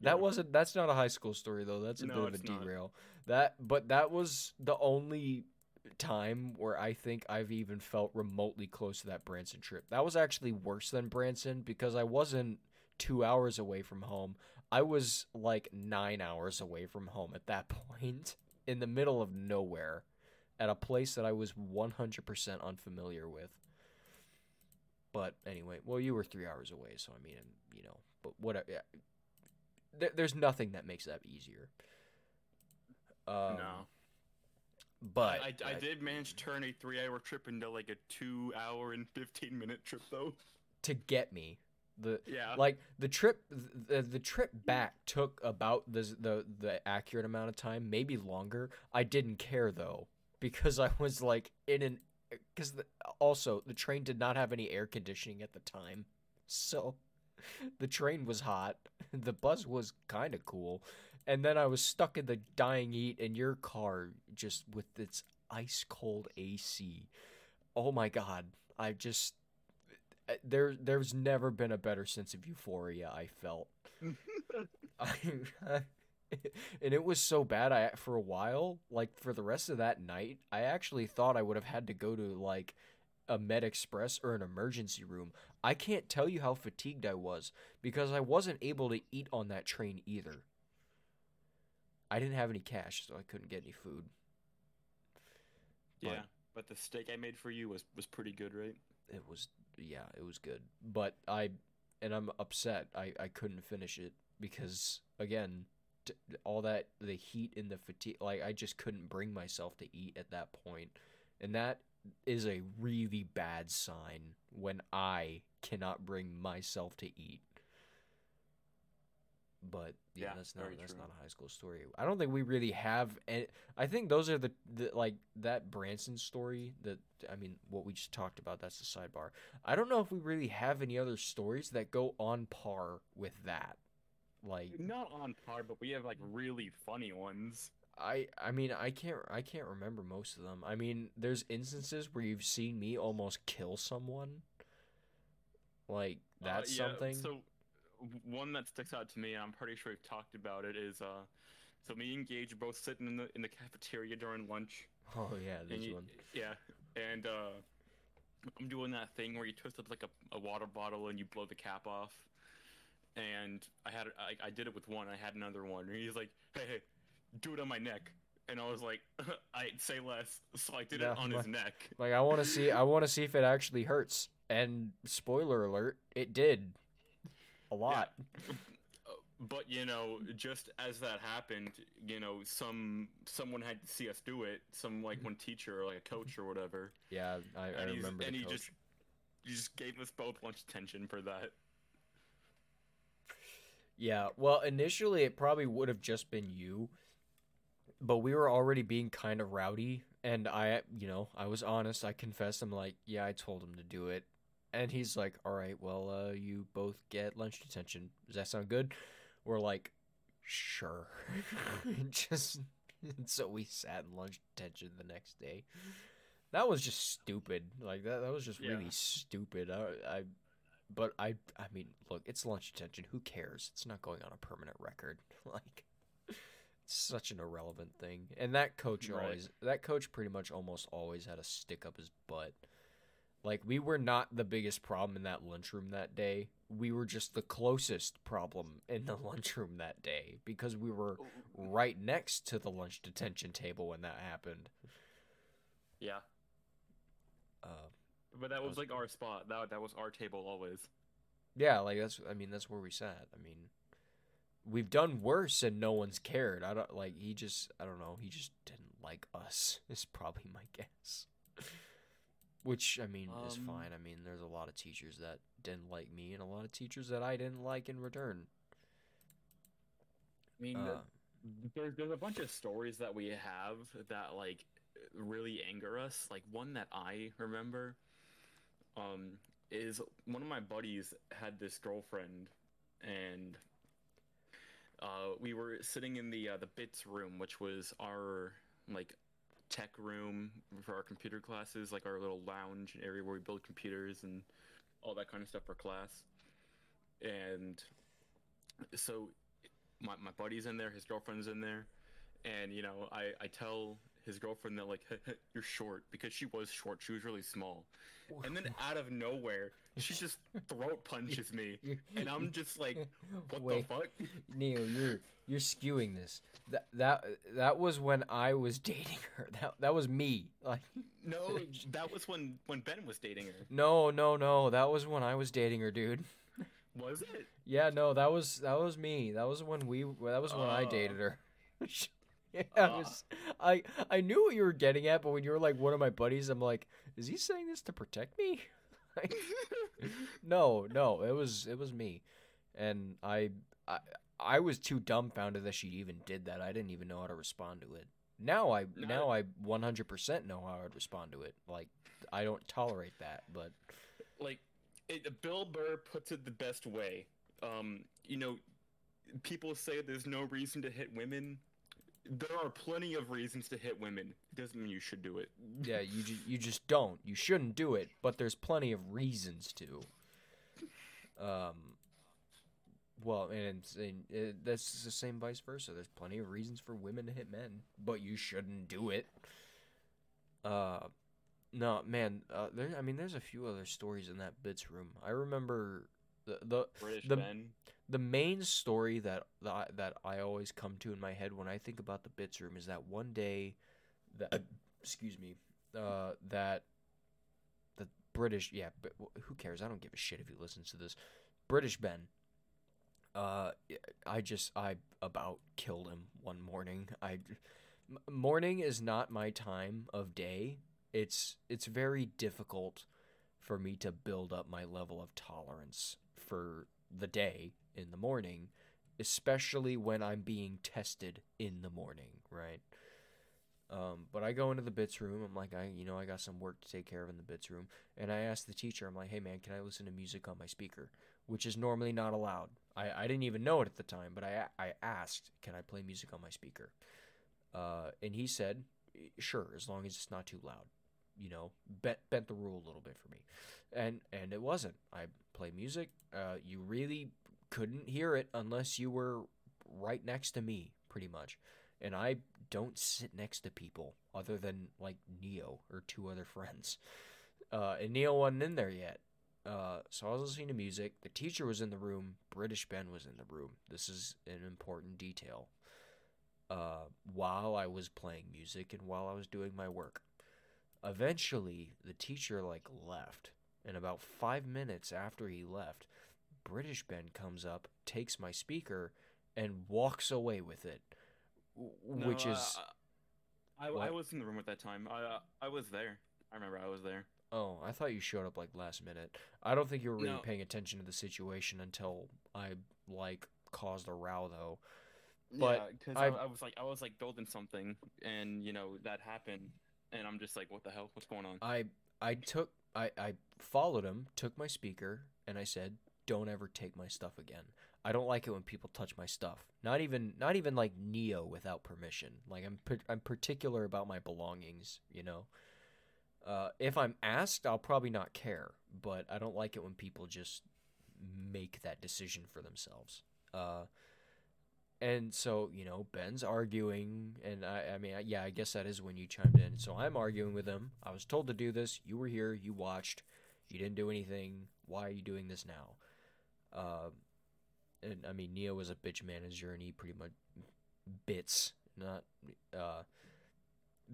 That wasn't that's not a high school story though. That's a No, bit of a it's not. derail. That but that was the only time where I think I've even felt remotely close to that Branson trip. That was actually worse than Branson because I wasn't two hours away from home. I was like nine hours away from home at that point, in the middle of nowhere, at a place that I was 100% unfamiliar with. But anyway, well, you were three hours away, so I mean, you know, but whatever. Yeah. There, there's nothing that makes that easier. Um, no, but I, I, I did manage to turn a three-hour trip into like a two-hour and fifteen-minute trip, though. to get me the Yeah, like the trip the, the trip back took about the the the accurate amount of time maybe longer. I didn't care though because i was like in an because also the train did not have any air conditioning at the time. So the train was hot. The bus was kind of cool. And then i was stuck in the dying heat in your car just with its ice cold ac oh my god. I just there there's never been a better sense of euphoria I felt. I, and it was so bad I for a while, like for the rest of that night, I actually thought I would have had to go to like a Med Express or an emergency room. I can't tell you how fatigued I was because I wasn't able to eat on that train either. I didn't have any cash, so I couldn't get any food. yeah. But the steak I made for you was was pretty good, right? It was yeah it was good but i and I'm upset. I I couldn't finish it because again, t- all that the heat and the fatigue. Like I just couldn't bring myself to eat at that point, and that is a really bad sign when I cannot bring myself to eat. But yeah, Yeah, that's not that's true. not a high school story. I don't think we really have. And I think those are the, the like that Branson story. That I mean, what we just talked about. That's the sidebar. I don't know if we really have any other stories that go on par with that. Like Not on par, but we have like really funny ones. I I mean I can't I can't remember most of them. I mean, there's instances where you've seen me almost kill someone. Like Uh, that's yeah, something. So one that sticks out to me, and I'm pretty sure we've talked about it, is uh, so me and Gage are both sitting in the in the cafeteria during lunch, oh yeah, there's you, one. yeah, and uh, I'm doing that thing where you twist up like a, a water bottle and you blow the cap off, and I had I, I did it with one, I had another one, and he's like, hey hey, do it on my neck, and I was like, I'd say less, so I did it on his neck. Like I want to see I want to see if it actually hurts. And spoiler alert, it did. A lot. but you know just as that happened you know some someone had to see us do it some like one teacher or like a coach or whatever Yeah, I, I remember and he coach. just he just gave us both lunch attention for that Yeah, well, initially it probably would have just been you, but we were already being kind of rowdy, and I, you know, I was honest. I confessed. I'm like, yeah, I told him to do it, and he's like, all right, well, uh, you both get lunch detention. Does that sound good? We're like, sure. just and so we sat in lunch detention the next day. That was just stupid. Like that. That was just Yeah. really stupid. I, I but I I mean, look, it's lunch detention. Who cares? It's not going on a permanent record. Like it's such an irrelevant thing. And that coach Right. always that coach pretty much almost always had a stick up his butt. Like we were not the biggest problem in that lunchroom that day. We were just the closest problem in the lunchroom that day because we were right next to the lunch detention table when that happened. yeah Uh, but that was was like our spot that, that was our table always Yeah, like that's I mean that's where we sat. I mean we've done worse and no one's cared. I don't like he just I don't know, he just didn't like us. Is probably my guess. Which I mean is Um, fine. I mean there's a lot of teachers that didn't like me and a lot of teachers that I didn't like in return. i mean Uh, there's, there's a bunch of stories that we have that like really anger us like one that i remember um is one of my buddies had this girlfriend and uh we were sitting in the uh, the bits room which was our like tech room for our computer classes like our little lounge area where we build computers and all that kind of stuff for class. And so my, my buddy's in there, his girlfriend's in there, and you know, I, I tell his girlfriend that like you're short because she was short, she was really small, and then out of nowhere she just throat punches me, and I'm just like, what Wait. the fuck? Neil, you're you're skewing this. That that that was when I was dating her. That that was me. Like No, that was when when Ben was dating her. no, no, no. That was when I was dating her, dude. Was it? Yeah, no, that was that was me. That was when we that was when I Oh. dated her. yeah, it Ah. was, I I knew what you were getting at, but when you were like one of my buddies, I'm like, is he saying this to protect me? Like, no, no, it was it was me, and I I I was too dumbfounded that she even did that. I didn't even know how to respond to it. Now I No. now I 100% know how I'd respond to it. Like I don't tolerate that, but like it, Bill Burr puts it the best way. Um, you know, people say there's no reason to hit women. There are plenty of reasons to hit women. Doesn't mean you should do it. Yeah, you ju- you just don't. You shouldn't do it, but there's plenty of reasons to. Um. Well, and, and uh, that's the same vice versa. There's plenty of reasons for women to hit men, but you shouldn't do it. Uh, no, man. Uh, there. I mean, there's a few other stories in that bits room. I remember the the British The- Ben. the main story that that I, that I always come to in my head when I think about the bits room is that one day that excuse me uh that the British yeah but who cares I don't give a shit if he listens to this British Ben. Uh, I just I about killed him one morning. I m- morning is not my time of day. It's it's very difficult for me to build up my level of tolerance for the day in the morning, especially when I'm being tested in the morning, right? Um, but I go into the bits room. I'm like, I, you know, I got some work to take care of in the bits room, and I ask the teacher, I'm like, hey man, can I listen to music on my speaker? Which is normally not allowed. I, I didn't even know it at the time, but I, I asked, can I play music on my speaker? Uh, and he said, sure, as long as it's not too loud. You know, bent bent the rule a little bit for me, and and it wasn't. I play music. Uh, you really couldn't hear it unless you were right next to me, pretty much and I don't sit next to people other than like Neo or two other friends. Uh, and Neo wasn't in there yet. Uh, so I was listening to music. The teacher was in the room. British Ben was in the room. This is an important detail. Uh, while I was playing music and while I was doing my work. Eventually, the teacher like left, and about five minutes after he left, British Ben comes up, takes my speaker, and walks away with it No, which uh, is I, I was in the room at that time. I uh, I was there. I remember I was there. oh i thought you showed up like last minute i don't think you were really No. paying attention to the situation until i like caused a row though yeah, because I- I, I was like I was like building something, and you know that happened, and I'm just like, what the hell? What's going on? i i took i i followed him took my speaker and i said don't ever take my stuff again. I don't like it when people touch my stuff. Not even not even like neo without permission. Like i'm i'm particular about my belongings you know? Uh, if i'm asked i'll probably not care but i don't like it when people just make that decision for themselves. Uh, and so you know ben's arguing and i i mean yeah i guess that is when you chimed in. So i'm arguing with him. I was told to do this. You were here. You watched. You didn't do anything. Why are you doing this now? Uh, and i mean neo was a bitch manager and he pretty much bits not uh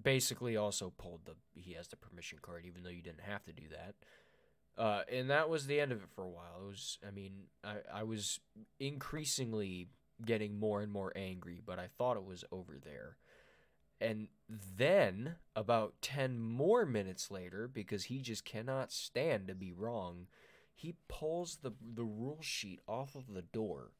basically also pulled the he has the permission card even though you didn't have to do that. Uh, and that was the end of it for a while. It was, I mean, I, I was increasingly getting more and more angry, but I thought it was over there. And then, about 10 more minutes later, because he just cannot stand to be wrong, he pulls the, the rule sheet off of the door.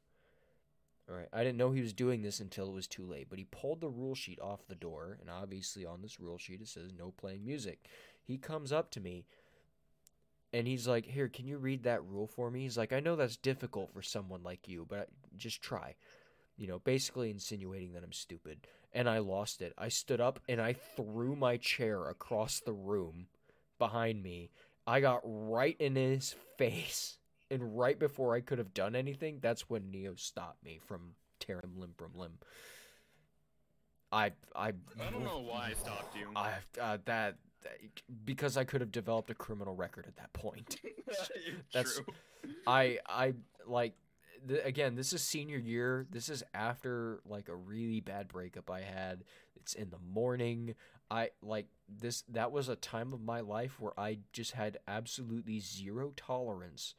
All right, I didn't know he was doing this until it was too late, but he pulled the rule sheet off the door, and obviously on this rule sheet it says no playing music. He comes up to me and he's like, "Here, can you read that rule for me?" He's like, "I know that's difficult for someone like you, but just try." You know, basically insinuating that I'm stupid. And I lost it. I stood up and I threw my chair across the room behind me. I got right in his face. And right before I could have done anything, that's when Neo stopped me from tearing him limb from limb. I I I don't know why I stopped you. I uh, that because I could have developed a criminal record at that point. That's- True. I I like th- again. This is senior year. This is after like a really bad breakup I had. It's in the morning. I like this. That was a time of my life where I just had absolutely zero tolerance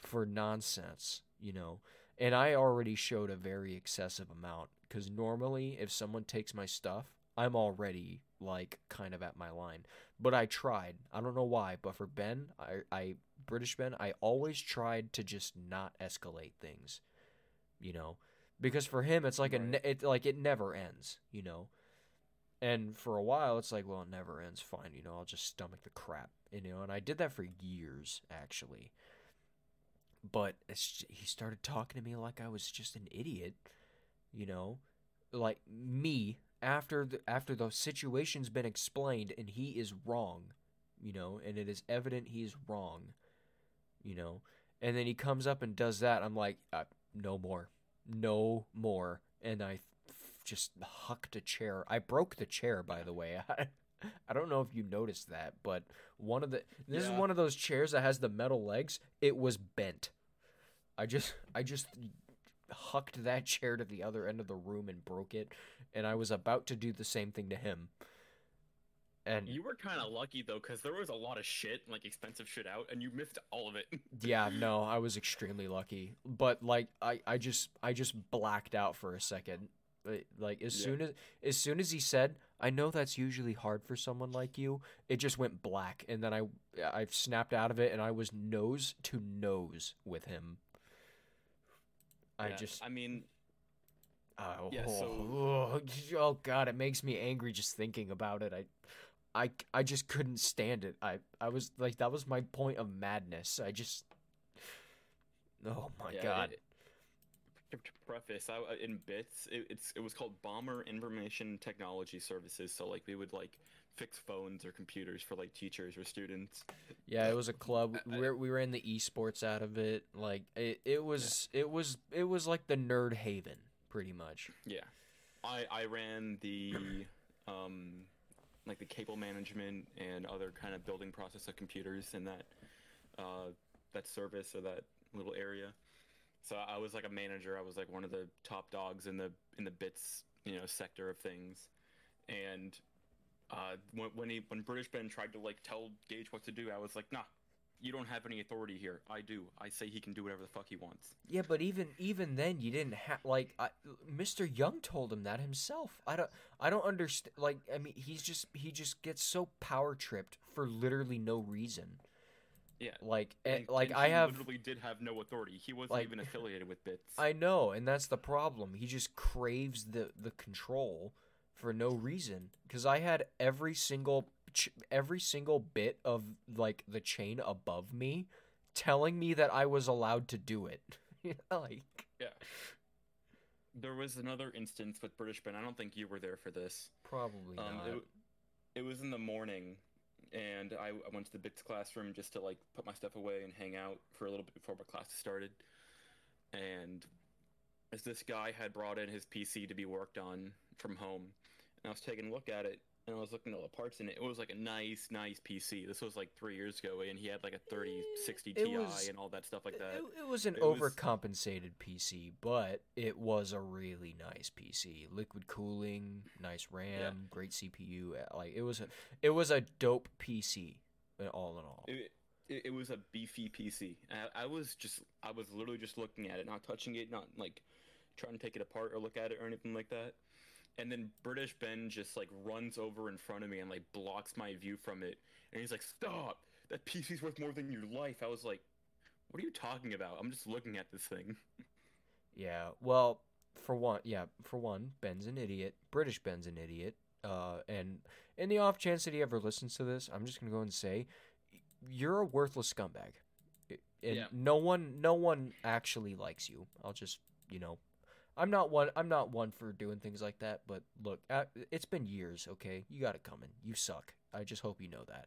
for nonsense. You know, and I already showed a very excessive amount because normally if someone takes my stuff, I'm already like kind of at my line. But I tried. I don't know why, but for Ben, I, I British Ben, I always tried to just not escalate things, you know, because for him it's like a Right. ne- it like it never ends, you know, and for a while it's like well it never ends, fine, you know, I'll just stomach the crap, you know, and I did that for years actually, but it's, he started talking to me like I was just an idiot, you know, like me after the after the situation's been explained and he is wrong, you know, and it is evident he is wrong, you know, and then he comes up and does that. I'm like, uh, no more, no more, and I f- just hucked a chair. I broke the chair, by the way. I, I don't know if you noticed that, but one of the this is one of those chairs that has the metal legs. It was bent. I just I just hucked that chair to the other end of the room and broke it, and I was about to do the same thing to him. and You were kind of lucky though, because there was a lot of shit, like expensive shit out, and you missed all of it. yeah, no, I was extremely lucky. But like I I just I just blacked out for a second. Like- Like as Yeah. soon as as soon as he said, "I know that's usually hard for someone like you," it just went black, and then I I snapped out of it, and I was nose to nose with him. I Yeah, just I mean, oh, yeah, oh, oh, oh god, it makes me angry just thinking about it. I. I, I just couldn't stand it. I, I was like that was my point of madness. I just Oh my yeah, god. it- to, to preface, I, in bits, it, it's it was called Bomber Information Technology Services. So like we would like fix phones or computers for like teachers or students. Yeah, it was a club. I- We were, we were in the esports out of it. Like it, it was it was it was like the nerd haven, pretty much. Yeah, I I ran the um like the cable management and other kind of building process of computers in that uh that service or that little area. So I was like a manager. I was like one of the top dogs in the in the bits you know sector of things, and uh when when he when British Ben tried to like tell Gage what to do, I was like, nah. You don't have any authority here. I do. I say he can do whatever the fuck he wants. Yeah, but even even then, you didn't have like I, Mr. Young told him that himself. I don't I don't understand. Like I mean, he's just he just gets so power tripped for literally no reason. Yeah. Like eh, And- like and I he have literally did have no authority. He wasn't like- even affiliated with Bits. I know, and that's the problem. He just craves the the control for no reason. Because I had every single ch- every single bit of like the chain above me telling me that I was allowed to do it. like yeah. There was another instance with British Ben. I don't think you were there for this. probably Um, not. it, it was in the morning, and I, I went to the Bits classroom just to like put my stuff away and hang out for a little bit before my class started. And as this guy had brought in his PC to be worked on from home, and I was taking a look at it, and I was looking at all the parts in it. It was like a nice, nice PC. This was like three years ago, and he had like a 3060 It Ti was- and all that stuff like that. It, it was an It was- overcompensated PC, but it was a really nice PC. Liquid cooling, nice RAM, great CPU. uh, Like it was a it was a dope PC, uh, all in all. It, it, it was a beefy PC. I, I was just, I was literally just looking at it, not touching it, not like trying to take it apart or look at it or anything like that. And then British Ben just like runs over in front of me and like blocks my view from it. And he's like, "Stop! That PC's worth more than your life." I was like, "What are you talking about? I'm just looking at this thing." Yeah. Well, for one, yeah, for one, Ben's an idiot. British Ben's an idiot. Uh, and in the off chance that he ever listens to this, I'm just gonna go and say, you're a worthless scumbag. And Yeah. no one, no one actually likes you. I'll just, you know, I'm not one. I'm not one for doing things like that. But look, uh, it's been years. Okay, you got it coming. You suck. I just hope you know that.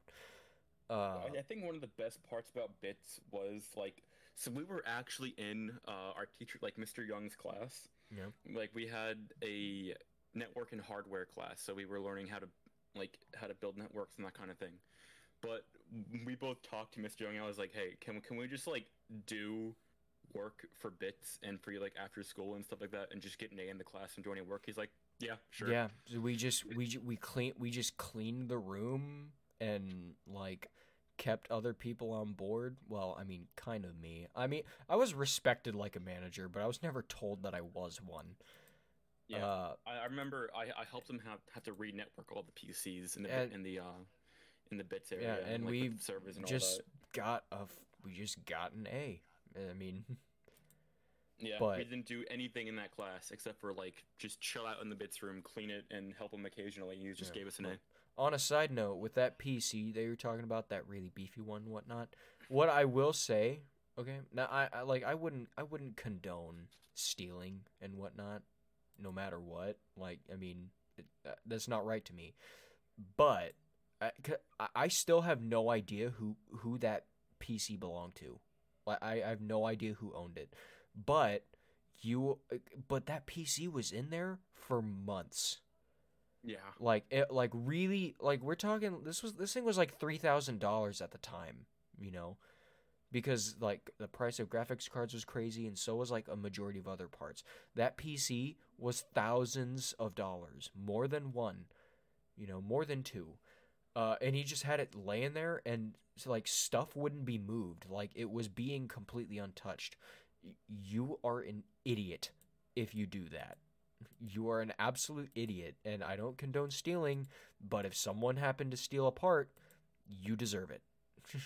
Uh, I, I think one of the best parts about Bits was like, so we were actually in uh, our teacher, like Mr. Young's class. Yeah. Like we had a network and hardware class, so we were learning how to like how to build networks and that kind of thing. But we both talked to Mr. Young. And I was like, "Hey, can we can we just like do work for bits and for like after school and stuff like that, and just get an A in the class and do any work?" He's like, "Yeah, sure." Yeah, so we just we we clean we just cleaned the room and like kept other people on board. Well, I mean, kind of me. I mean, I was respected like a manager, but I was never told that I was one. Yeah. Uh, I, I remember I, I helped them have have to re-network all the PCs in the And- in the uh in the bits area. Yeah, area. and like, we servers and all just got a we just got an A. I mean, Yeah, but- we didn't do anything in that class except for like just chill out in the bits room, clean it, and help him occasionally. He just Yeah, gave us an A. on a side note, with that PC that you were talking about, that really beefy one, and whatnot. What I will say, okay, now I, I like I wouldn't I wouldn't condone stealing and whatnot, no matter what. Like I mean, it, that- that's not right to me. But I, I still have no idea who who that PC belonged to. Like I, I have no idea who owned it. But you, but that PC was in there for months. Yeah, like it like really like we're talking this was this thing was like three thousand dollars at the time you know? Because like the price of graphics cards was crazy and so was like a majority of other parts. That pc was thousands of dollars more than one you know more than two uh, and he just had it laying there, and like stuff wouldn't be moved, like it was being completely untouched. You are an idiot if you do that. You are an absolute idiot, and I don't condone stealing, but if someone happened to steal a part, you deserve it.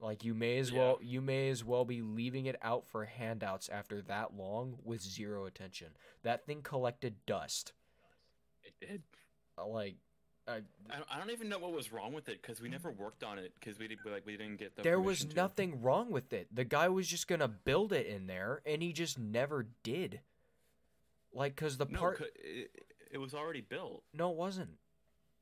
like you may as Yeah. well you may as well be leaving it out for handouts after that long with zero attention. That thing collected dust. It did. Uh, Like I, I don't, I don't even know what was wrong with it because we never worked on it because we did like we didn't get the. there was to. nothing wrong with it. The guy was just going to build it in there and he just never did. Like cuz the No, part 'cause it, it was already built. No, it wasn't.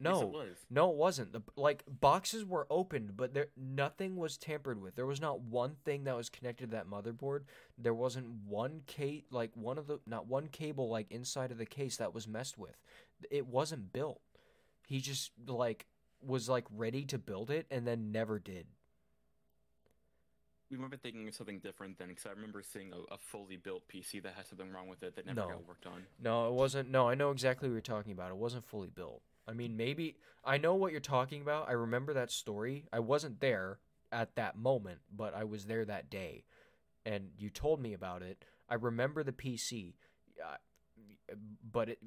Yes, No. it was. No, it wasn't. The like boxes were opened, but there nothing was tampered with. There was not one thing that was connected to that motherboard. There wasn't one ca- like one of the not one cable like inside of the case that was messed with. It wasn't built. He just like was like ready to build it and then never did. We remember thinking of something different then because I remember seeing a, a fully built PC that had something wrong with it that never No. got worked on. No, it wasn't. No, I know exactly what you're talking about. It wasn't fully built. I mean, maybe I know what you're talking about. I remember that story. I wasn't there at that moment, but I was there that day, and you told me about it. I remember the PC, uh, but it.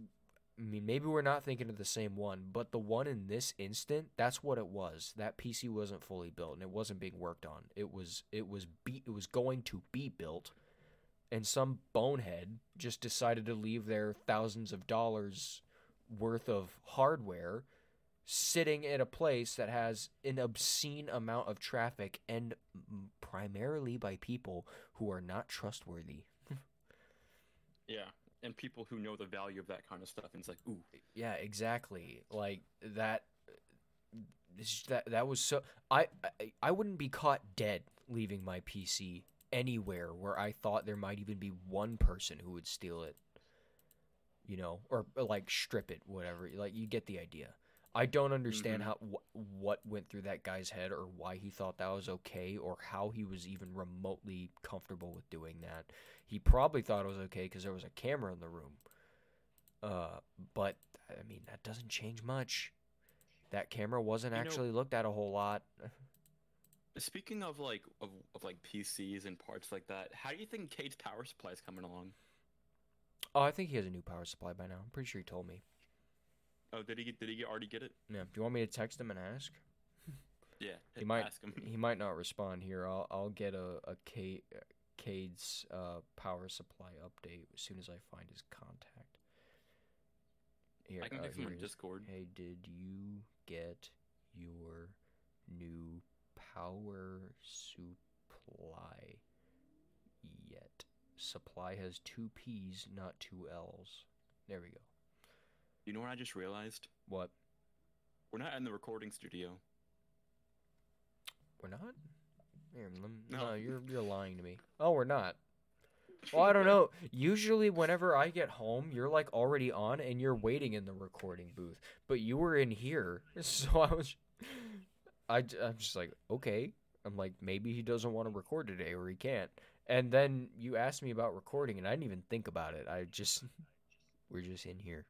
I mean, maybe we're not thinking of the same one, but the one in this instant, that's what it was. That PC wasn't fully built, and it wasn't being worked on. It was. It was. Be, it was going to be built, and some bonehead just decided to leave their thousands of dollars worth of hardware sitting in a place that has an obscene amount of traffic and primarily by people who are not trustworthy. Yeah, and people who know the value of that kind of stuff and it's like, ooh, Yeah, exactly. Like that that that was so I, I I wouldn't be caught dead leaving my PC anywhere where I thought there might even be one person who would steal it. You know, or, or, like strip it, whatever. Like you get the idea. I don't understand Mhm. how wh- what went through that guy's head or why he thought that was okay or how he was even remotely comfortable with doing that. He probably thought it was okay because there was a camera in the room. Uh, but I mean that doesn't change much. That camera wasn't You know- actually looked at a whole lot. Speaking of like of, of like PCs and parts like that, how do you think Kate's power supply is coming along? Oh, I think he has a new power supply by now. I'm pretty sure he told me. Oh, did he get, did he get, already get it? Yeah. Do you want me to text him and ask? Yeah, He might. ask him. He might not respond here. I'll I'll get a a K, Cade's uh, power supply update as soon as I find his contact. Here, I can uh, text him here on it is. Discord. Hey, did you get your new power supply yet? Supply has two P's, not two L's. There we go. You know what I just realized? What? We're not in the recording studio. We're not? Here, No. no, you're you're lying to me. Oh, we're not. Well, I don't know. Usually, whenever I get home, you're like already on and you're waiting in the recording booth. But you were in here, so I was. I I'm just like okay. I'm like maybe he doesn't want to record today or he can't. And then you asked me about recording, and I didn't even think about it. I just we're just in here,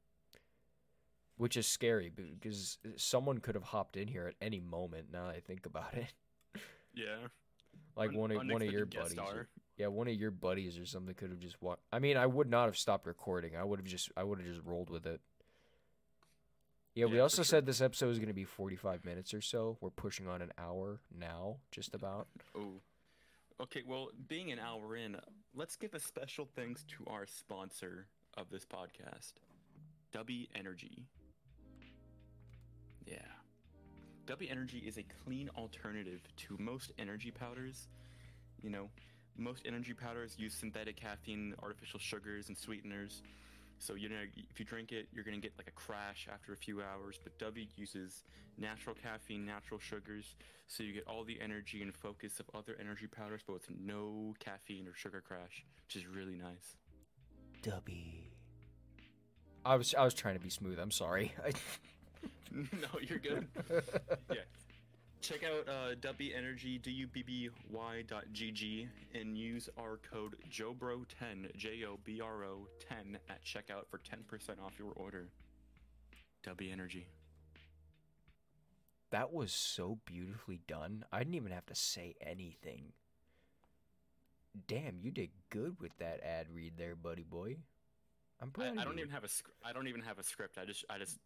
which is scary because someone could have hopped in here at any moment. Now that I think about it. Yeah. Like one of one of your buddies. Or, yeah, one of your buddies or something could have just walked. I mean, I would not have stopped recording. I would have just I would have just rolled with it. Yeah, we Yeah, for also sure. said this episode is going to be 45 minutes or so. We're pushing on an hour now, just about. Oh. Okay, well, being an hour in, let's give a special thanks to our sponsor of this podcast, Dubby Energy. Yeah. Dubby Energy is a clean alternative to most energy powders. You know, most energy powders use synthetic caffeine, artificial sugars, and sweeteners. So, you know, if you drink it, you're going to get like a crash after a few hours. But Dubby uses natural caffeine, natural sugars, so you get all the energy and focus of other energy powders, but with no caffeine or sugar crash, which is really nice. Dubby. I was I was trying to be smooth. I'm sorry. no, you're good. yeah. Check out uh, Dubby Energy, D-U-B-B-Y dot G-G, and use our code JOBRO10, J-O-B-R-O 10 at checkout for 10% off your order. Dubby Energy. that was so beautifully done. I didn't even have to say anything. Damn, you did good with that ad read there, buddy boy. I'm I, proud of I don't even have a sc- I don't even have a script. I just I just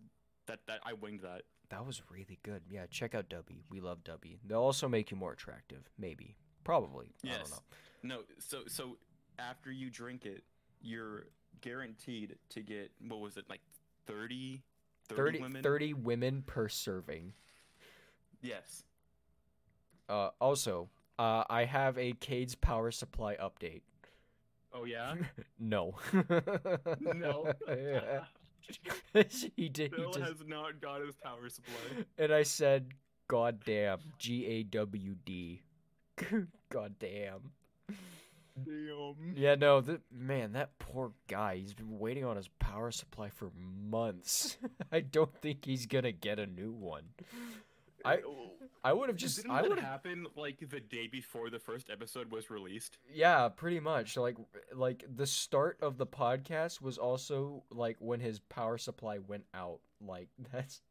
that that I winged that. That was really good. Yeah, check out Dubby. We love Dubby. They'll also make you more attractive. Maybe. Probably. I don't Yes. know. No, so so after you drink it, you're guaranteed to get what was it like 30 30, 30, women? 30 women per serving. Yes. Uh, also, uh, I have a Cade's power supply update. Oh yeah. No. No. he did. He Bill just, has not got his power supply. and I said, "God damn, G A W D." God damn. Damn. Yeah, no, th- man, that poor guy. He's been waiting on his power supply for months. I don't think he's gonna get a new one. I oh, I would have just Didn't I that would have happen like the day before the first episode was released? Yeah, pretty much. Like like the start of the podcast was also like when his power supply went out. Like that's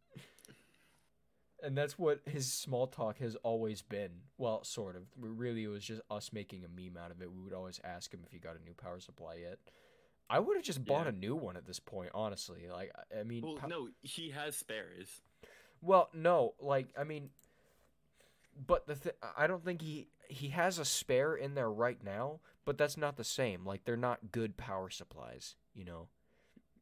and that's what his small talk has always been. Well, sort of. Really, it was just us making a meme out of it. We would always ask him if he got a new power supply yet. I would have just bought Yeah. a new one at this point, honestly. Like, I- mean, Well, po- no, he has spares. Well, no, like I mean, but the th- I don't think he he has a spare in there right now, but that's not the same. Like they're not good power supplies, you know.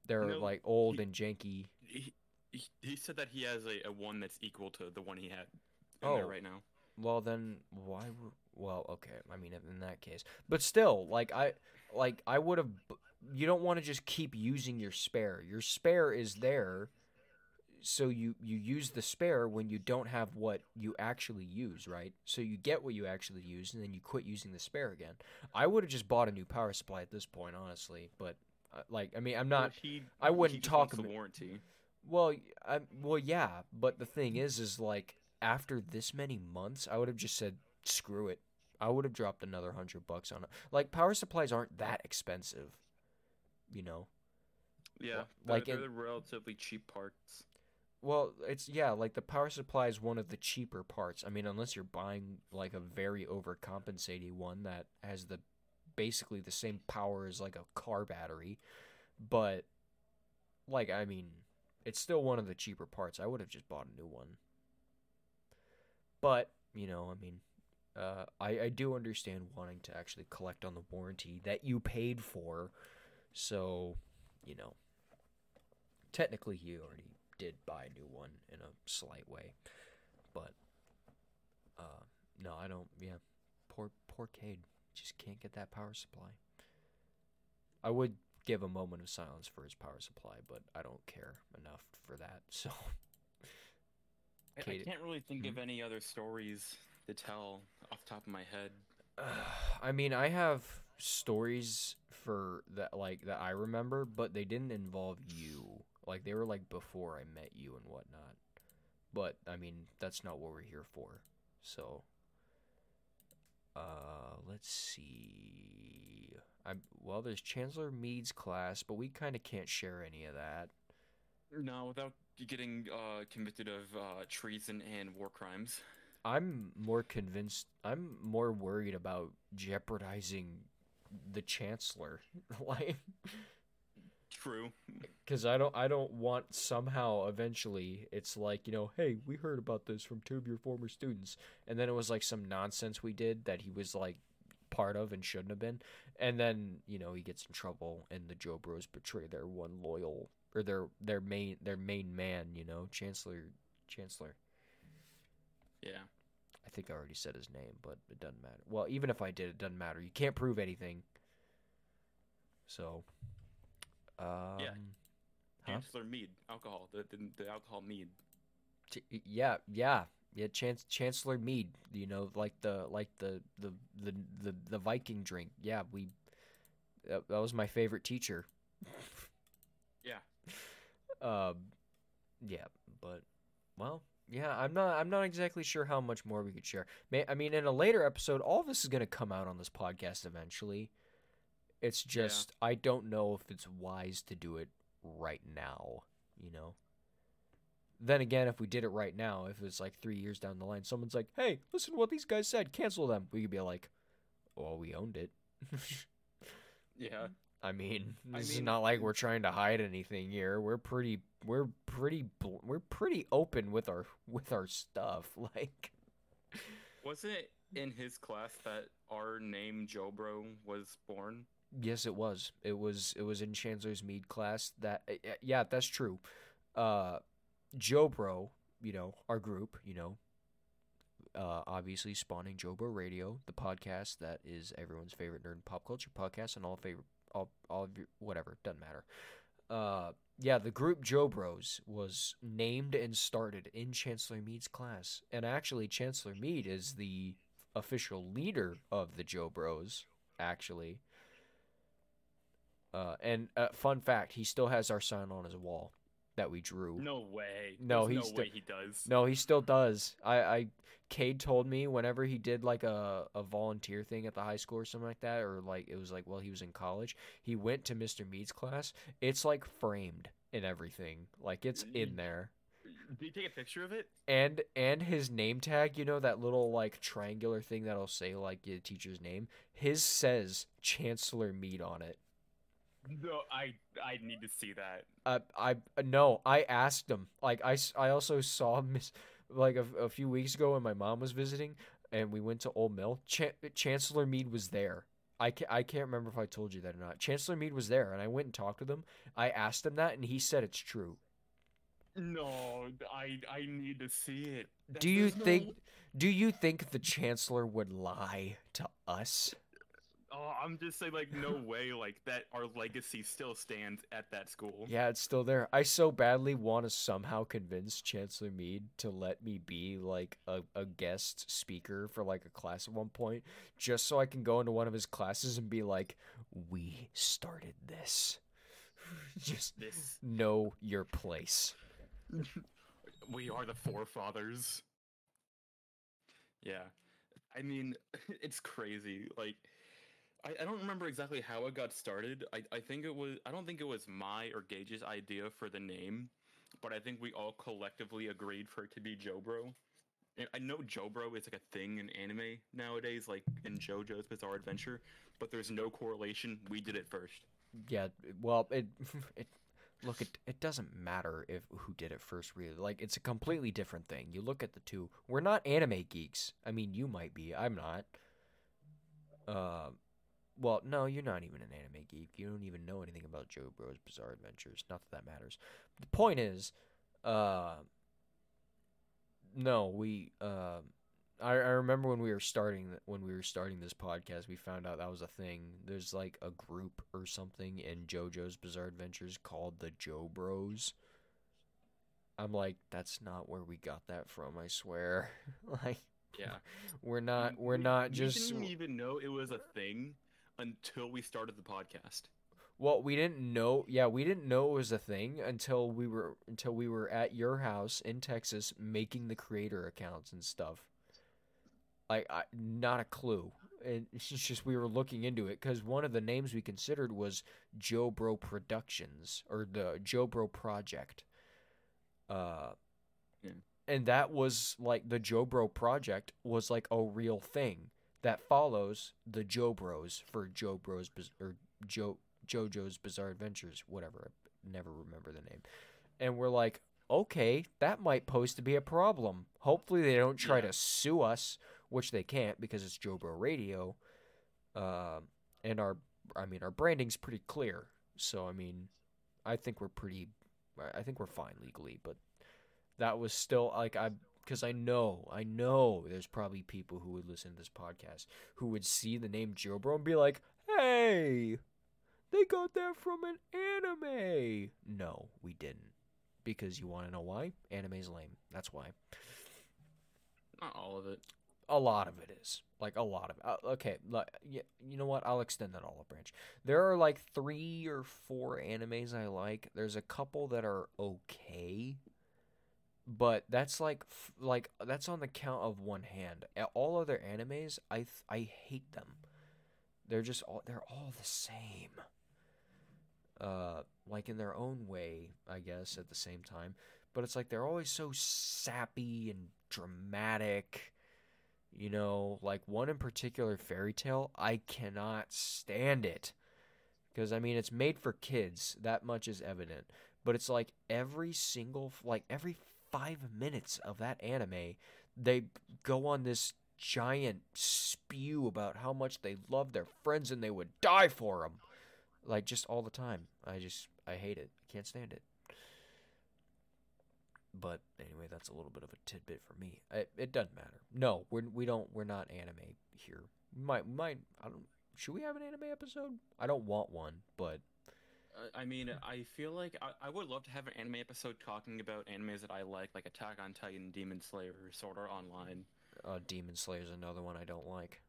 They're No, like old he- and janky. He, he, he said that he has a, a one that's equal to the one he had in Oh. there right now. Well, then why? would well, okay. I mean, in that case, but still, like I like I would have. You don't want to just keep using your spare. Your spare is there, so you you use the spare when you don't have what you actually use, right? So you get what you actually use, and then you quit using the spare again. I would have just bought a new power supply at this point, honestly. But uh, like, I mean, I'm not. He, I wouldn't talk wants the warranty. Well, I well yeah, but the thing is, is like after this many months, I would have just said screw it. I would have dropped another hundred bucks on it. Like power supplies aren't that expensive, you know. Yeah, like they're, they're relatively cheap parts. Well, it's yeah, like the power supply is one of the cheaper parts. I mean, unless you're buying like a very overcompensating one that has the basically the same power as like a car battery, but like I mean, it's still one of the cheaper parts. I would have just bought a new one. But, you know, I mean, uh, I, I do understand wanting to actually collect on the warranty that you paid for. So, you know, technically you already did buy a new one in a slight way. But, uh, no, I don't, yeah. Poor, poor Cade. Just can't get that power supply. I would give a moment of silence for his power supply, but I don't care enough for that. So, I, I can't really think Mhm. of any other stories to tell off the top of my head. I mean, I have stories for that like that I remember, but they didn't involve you. Like they were like before I met you and whatnot. But I mean, that's not what we're here for. So, uh, let's see. I'm well. There's Chancellor Mead's class, but we kind of can't share any of that. No, without getting uh, convicted of uh, treason and war crimes. I'm more convinced. I'm more worried about jeopardizing the Chancellor, like. True. because I don't I don't want somehow eventually it's like you know hey we heard about this from two of your former students. And then it was like some nonsense we did that he was like part of and shouldn't have been. And then you know he gets in trouble and the JoBros betray their one loyal or their their main their main man you know Chancellor Chancellor. Yeah. I think I already said his name but it doesn't matter. Well even if I did it doesn't matter. You can't prove anything. So um, huh? Chancellor Mead, alcohol, the, the the alcohol mead. Ch- yeah, yeah, yeah. Chance- Chancellor Mead, you know, like the like the the the the, the Viking drink. Yeah, we. That, that was my favorite teacher. Yeah. Um, yeah, but well, yeah. I'm not. I'm not exactly sure how much more we could share. May I mean, in a later episode, all this is gonna come out on this podcast eventually. It's just I don't know if it's wise to do it right now. You know. Then again, if we did it right now, if it's like three years down the line, someone's like, "Hey, listen to what these guys said. Cancel them." We could be like, "Well, we owned it." Yeah. I mean, I this is not like we're trying to hide anything here. We're pretty, we're pretty, we're pretty open with our with our stuff. Like, Wasn't it in his class that our name Jobro was born? Yes, it was. It was. It was in Chancellor's Mead class. That, uh, uh, yeah, that's true. Uh, JoBro, you know, our group, you know, uh, obviously spawning JoBro Radio, the podcast that is everyone's favorite nerd and pop culture podcast, and all favorite, all, all of your whatever doesn't matter. Uh, yeah, the group JoBros was named and started in Chancellor Mead's class, and actually, Chancellor Mead is the official leader of the JoBros. Actually, uh, and uh, fun fact, he still has our sign on his wall that we drew. No way. No, There's he's no the- way he does. No, he still does. I, I Cade told me whenever he did like a, a volunteer thing at the high school or something like that, or like it was like while he was in college, he went to Mr. Mead's class. It's like framed and everything. Like it's in there. Did you take a picture of it? And and his name tag, you know that little like triangular thing that'll say like the teacher's name. His says Chancellor Mead on it. No, I I need to see that. Uh, I no, I asked him. Like I, I also saw Miss like a, a few weeks ago when my mom was visiting, and we went to Old Mill. Chan Chancellor Mead was there. I can't, I can't remember if I told you that or not. Chancellor Mead was there, and I went and talked to him. I asked him that, and he said it's true. No, I I need to see it. That- Do you there's no- think? Do you think the Chancellor would lie to us? Oh, I'm just saying, like, no way, like that. Our legacy still stands at that school. Yeah, it's still there. I so badly want to somehow convince Chancellor Mead to let me be like a, a guest speaker for like a class at one point, just so I can go into one of his classes and be like, "We started this." just This know your place. we are the forefathers. Yeah, I mean, it's crazy. Like, I, I don't remember exactly how it got started. I, I think it was I don't think it was my or Gage's idea for the name, but I think we all collectively agreed for it to be Jobro. And I know Jobro is like a thing in anime nowadays, like in JoJo's Bizarre Adventure, but there's no correlation. We did it first. Yeah, well, it it look it it doesn't matter if who did it first really. Like it's a completely different thing. You look at the two. We're not anime geeks. I mean, you might be. I'm not. Uh well, no, you're not even an anime geek. You don't even know anything about Joe Bro's Bizarre Adventures. Not that that matters. The point is, uh no, we uh I, I remember when we were starting when we were starting this podcast, we found out that was a thing. There's like a group or something in JoJo's Bizarre Adventures called the Joe Bros. I'm like, that's not where we got that from. I swear. like, Yeah. we're not. We- We're not we just. didn't even know it was a thing until we started the podcast. Well, we didn't know. Yeah, we didn't know it was a thing until we were until we were at your house in Texas making the creator accounts and stuff. Like, I, not a clue. And it's just we were looking into it because one of the names we considered was JoBro Productions or the JoBro Project. Uh, Yeah. and that was like the Joe Bro Project was like a real thing that follows the Joe Bros for Joe Bros or Joe JoJo's Bizarre Adventures, whatever. I never remember the name. And we're like, okay, that might pose to be a problem. Hopefully they don't try Yeah. to sue us, which they can't because it's JoBro Radio. Um, and our, I mean, our branding's pretty clear. So I mean, I think we're pretty, I think we're fine legally. But that was still like I, because I know, I know, there's probably people who would listen to this podcast who would see the name JoBro and be like, hey, they got that from an anime. No, we didn't. Because you want to know why? Anime's lame. That's why. Not all of it. A lot of it is. Like a lot of it. Uh, okay, like, yeah, you know what? I'll extend that olive branch. There are like three or four animes I like. There's a couple that are okay, but that's like like that's on the count of one hand. All other animes, I th- I hate them. They're just all they're all the same. Uh, like in their own way, I guess. At the same time, but it's like they're always so sappy and dramatic. You know, like one in particular, Fairy Tail, I cannot stand it. Because, I mean, it's made for kids. That much is evident. But it's like every single, like every five minutes of that anime, they go on this giant spew about how much they love their friends and they would die for them. Like, just all the time. I just, I hate it. I can't stand it. But anyway, that's a little bit of a tidbit for me. It, it doesn't matter. No, we're we don't we're not anime here. Might might I don't should we have an anime episode? I don't want one, but I mean, I feel like I, I would love to have an anime episode talking about animes that I like, like Attack on Titan, Demon Slayer, Sword Art Online. uh, Demon Slayer is another one I don't like.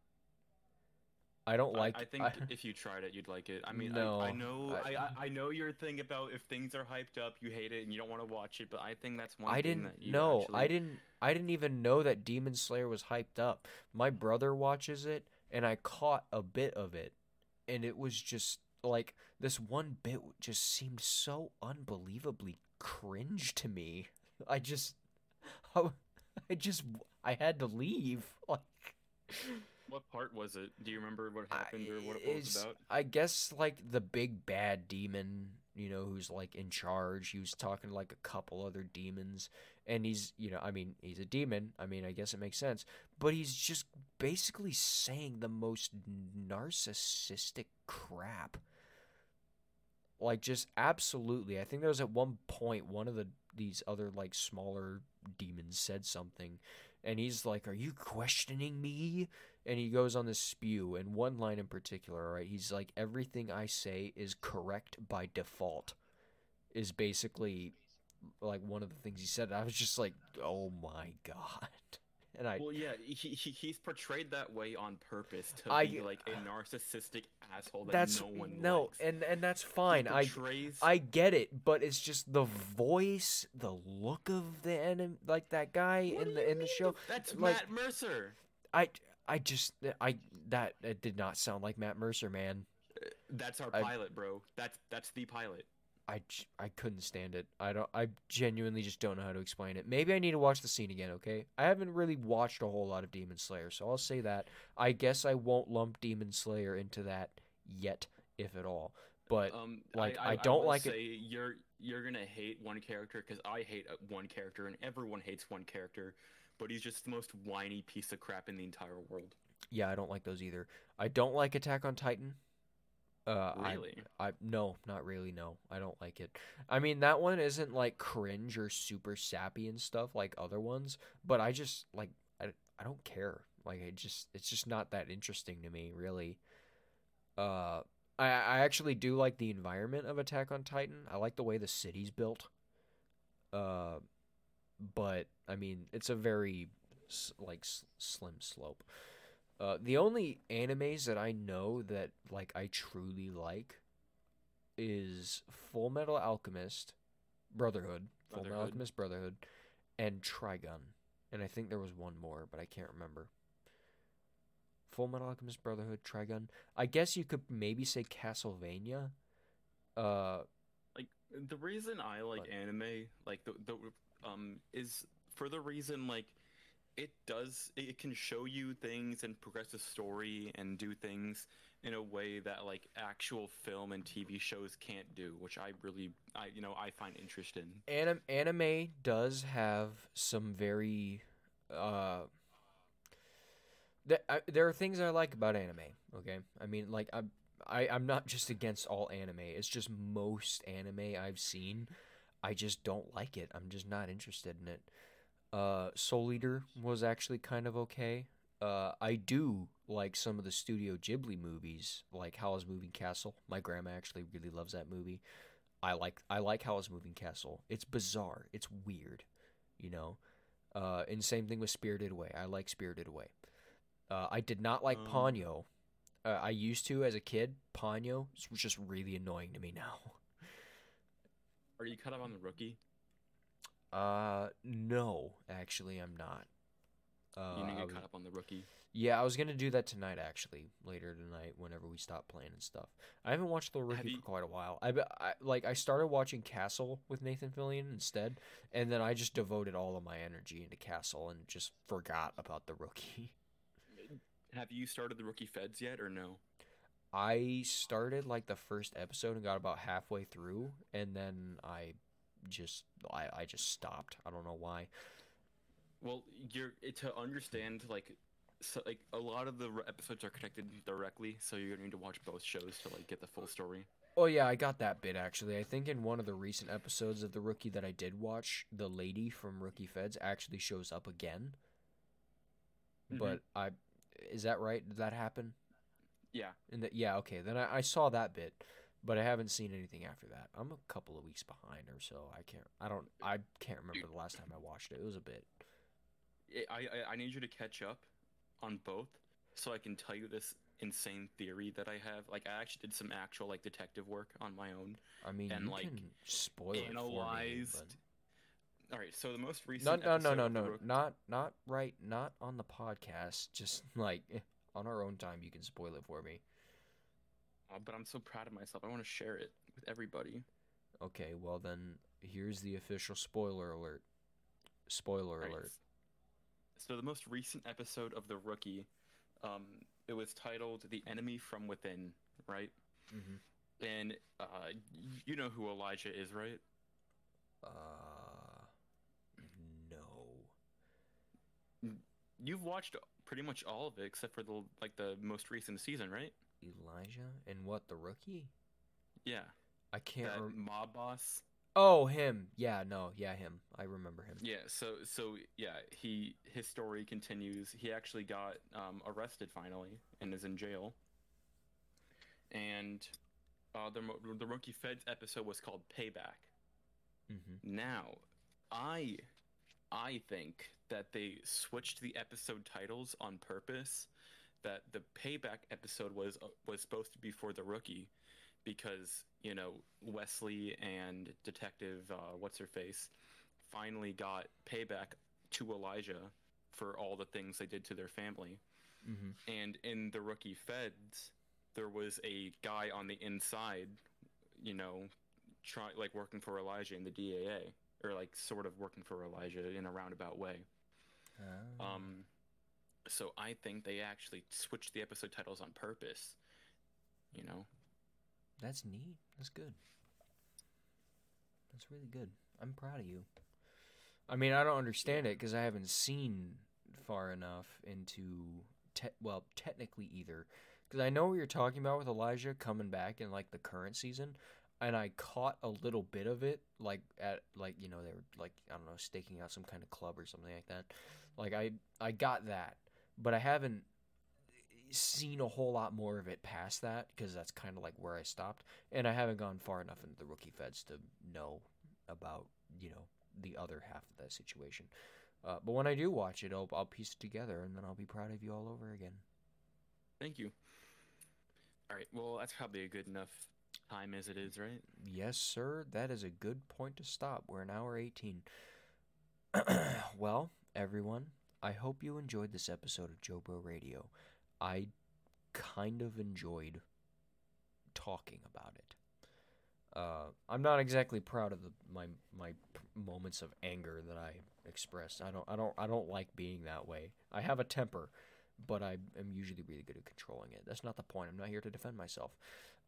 I don't like. I, think if you tried it, you'd like it. I mean, No, I, I know, I- I, I, I know your thing about if things are hyped up, you hate it and you don't want to watch it. But I think that's one. I thing didn't that you know. Actually... I didn't. I didn't even know that Demon Slayer was hyped up. My brother watches it, and I caught a bit of it, and it was just like this one bit just seemed so unbelievably cringe to me. I just, I just, I had to leave. Like, What part was it? Do you remember what happened or what it was about? I guess like the big bad demon, you know, who's like in charge. He was talking to like a couple other demons, and he's, you know, I mean, he's a demon. I mean, I guess it makes sense, but he's just basically saying the most narcissistic crap. Like just absolutely. I think there was at one point one of the these other like smaller demons said something and he's like, "Are you questioning me?" and he goes on this spew and one line in particular right he's like everything i say is correct by default is basically like one of the things he said i was just like oh my god and i Well, yeah, he, he he's portrayed that way on purpose to I- be like a narcissistic asshole that that's no one no likes. and and that's fine i portrays- i get it but it's just the voice the look of the enemy like that guy What in the in the show That's like- Matt Mercer. i i just i that it did not sound like matt mercer man uh, That's our I- pilot, bro. That's that's the pilot. I, I couldn't stand it. I don't. I genuinely just don't know how to explain it. Maybe I need to watch the scene again. Okay, I haven't really watched a whole lot of Demon Slayer, so I'll say that. I guess I won't lump Demon Slayer into that yet, if at all. But Um, like, I, I don't will like it- You're you're gonna hate one character because I hate uh, one character and everyone hates one character, but he's just the most whiny piece of crap in the entire world. yeah, I don't like those either. I don't like Attack on Titan. Uh, I- Really? I no, not really. No, I don't like it. I mean, that one isn't like cringe or super sappy and stuff like other ones, but I just like I, I don't care. Like it just it's just not that interesting to me, really. Uh, I I actually do like the environment of Attack on Titan. I like the way the city's built. Uh, but I mean, it's a very like s- slim slope. Uh, the only animes that I know that like I truly like is Full Metal Alchemist, Brotherhood, Full Metal Brotherhood. Alchemist Brotherhood, and Trigun. And I think there was one more, but I can't remember. Full Metal Alchemist Brotherhood, Trigun. I guess you could maybe say Castlevania. Uh, Like the reason I like But- anime, like the the um, is for the reason like it does it can show you things and progress the story and do things in a way that like actual film and TV shows can't do, which I really I you know I find interesting. anim- anime does have some very uh th- I, there are things I like about anime okay? I mean like I'm I, I'm not just against all anime. It's just most anime I've seen. I just don't like it. I'm just not interested in it uh Soul Eater was actually kind of okay uh I do like some of the Studio Ghibli movies like Howl's Moving Castle my grandma actually really loves that movie I like I like Howl's Moving Castle. It's bizarre. It's weird, you know. Uh, and same thing with Spirited Away. I like Spirited Away. Uh, I did not like Um. Ponyo. Uh, I used to as a kid. Ponyo was just really annoying to me now. Are you caught up on the rookie? Uh, no, actually, I'm not. Uh, you to get caught up on the rookie. yeah, I was gonna do that tonight actually, later tonight whenever we stop playing and stuff. I haven't watched the rookie you- for quite a while. I, I like I started watching Castle with Nathan Fillion instead, and then I just devoted all of my energy into Castle and just forgot about the rookie. Have you started the rookie feds yet or no? I started like the first episode and got about halfway through, and then I just I, I just stopped. I don't know why. Well, you're to understand like so like a lot of the episodes are connected directly, so you're gonna need to watch both shows to like get the full story. Oh yeah, I got that bit actually. I think in one of the recent episodes of the Rookie that I did watch, the lady from Rookie Feds actually shows up again. Mhm. But I is that right? Did that happen? Yeah, the, yeah, okay. Then I, I saw that bit, but I haven't seen anything after that. I'm a couple of weeks behind or so. I can't I don't I can't remember the last time I watched it. It was a bit. I, I I need you to catch up on both, so I can tell you this insane theory that I have. Like I actually did some actual like detective work on my own. I mean, And, you like, can spoil it for me, analyzed. All right, so the most recent. No, no, no, no, no, Rook- not not right, not on the podcast. Just like on our own time, you can spoil it for me. Oh, but I'm so proud of myself. I want to share it with everybody. Okay, well then, here's the official spoiler alert. Spoiler Alright, alert. So the most recent episode of The Rookie, um, it was titled "The Enemy from Within," right? Mm-hmm. And uh, you know who Elijah is, right? Uh, no. You've watched pretty much all of it except for the like the most recent season, right? Elijah and what the rookie? Yeah, I can't. that Rem- mob boss. oh, him. Yeah, no, yeah, him. I remember him. Yeah, so so yeah, he his story continues. He actually got um, arrested finally and is in jail. And uh, the the Rookie Feds episode was called Payback. Mm-hmm. Now, I I think that they switched the episode titles on purpose. That the payback episode was uh, was supposed to be for the rookie, because you know Wesley and Detective uh, what's her face finally got payback to Elijah for all the things they did to their family. Mm-hmm. And in the rookie feds, there was a guy on the inside, you know, try like working for Elijah in the DAA, or like sort of working for Elijah in a roundabout way. Ah. Um, so I think they actually switched the episode titles on purpose. You know, That's neat. That's good. That's really good. I'm proud of you. I mean, I don't understand it because I haven't seen far enough into te- well, technically either. Because I know what you're talking about with Elijah coming back in like the current season, and I caught a little bit of it, like at like you know they were like I don't know staking out some kind of club or something like that. Like I I got that, but I haven't seen a whole lot more of it past that because that's kind of like where I stopped, and I haven't gone far enough into the rookie feds to know about you know the other half of that situation. Uh, but when I do watch it, I'll, I'll piece it together, and then I'll be proud of you all over again. thank you. All right, well that's probably a good enough time as it is, right? Yes, sir. That is a good point to stop. We're an hour 18. well, everyone, I hope you enjoyed this episode of JoBro Radio. I kind of enjoyed talking about it. Uh, I'm not exactly proud of the, my my moments of anger that I expressed. I don't I don't I don't like being that way. I have a temper, but I am usually really good at controlling it. That's not the point. I'm not here to defend myself.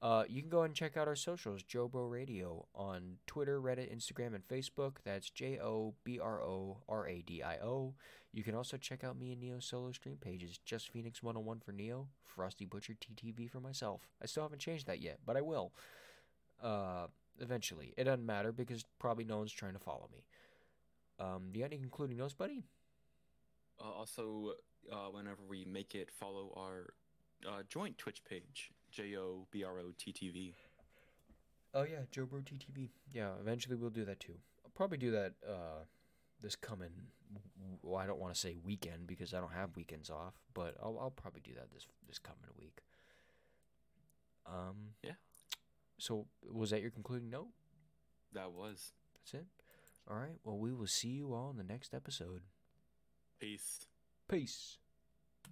Uh, you can go and check out our socials, JoBro Radio, on Twitter, Reddit, Instagram, and Facebook. That's J O B R O R A D I O. You can also check out me and Neo's solo stream pages, Just Phoenix 101 for Neo, Frosty Butcher TTV for myself. I still haven't changed that yet, but I will. Uh, eventually. It doesn't matter because probably no one's trying to follow me. Um, you got any concluding notes, buddy? Uh, also, uh, whenever we make it, follow our uh, joint Twitch page, J O B R O T T V. Oh yeah, JoBro TTV. Yeah, eventually we'll do that too. I'll probably do that uh this coming well, I don't want to say weekend because I don't have weekends off, but I'll I'll probably do that this this coming week. Um Yeah. So was that your concluding note? That was. That's it. All right. Well, we will see you all in the next episode. Peace. Peace.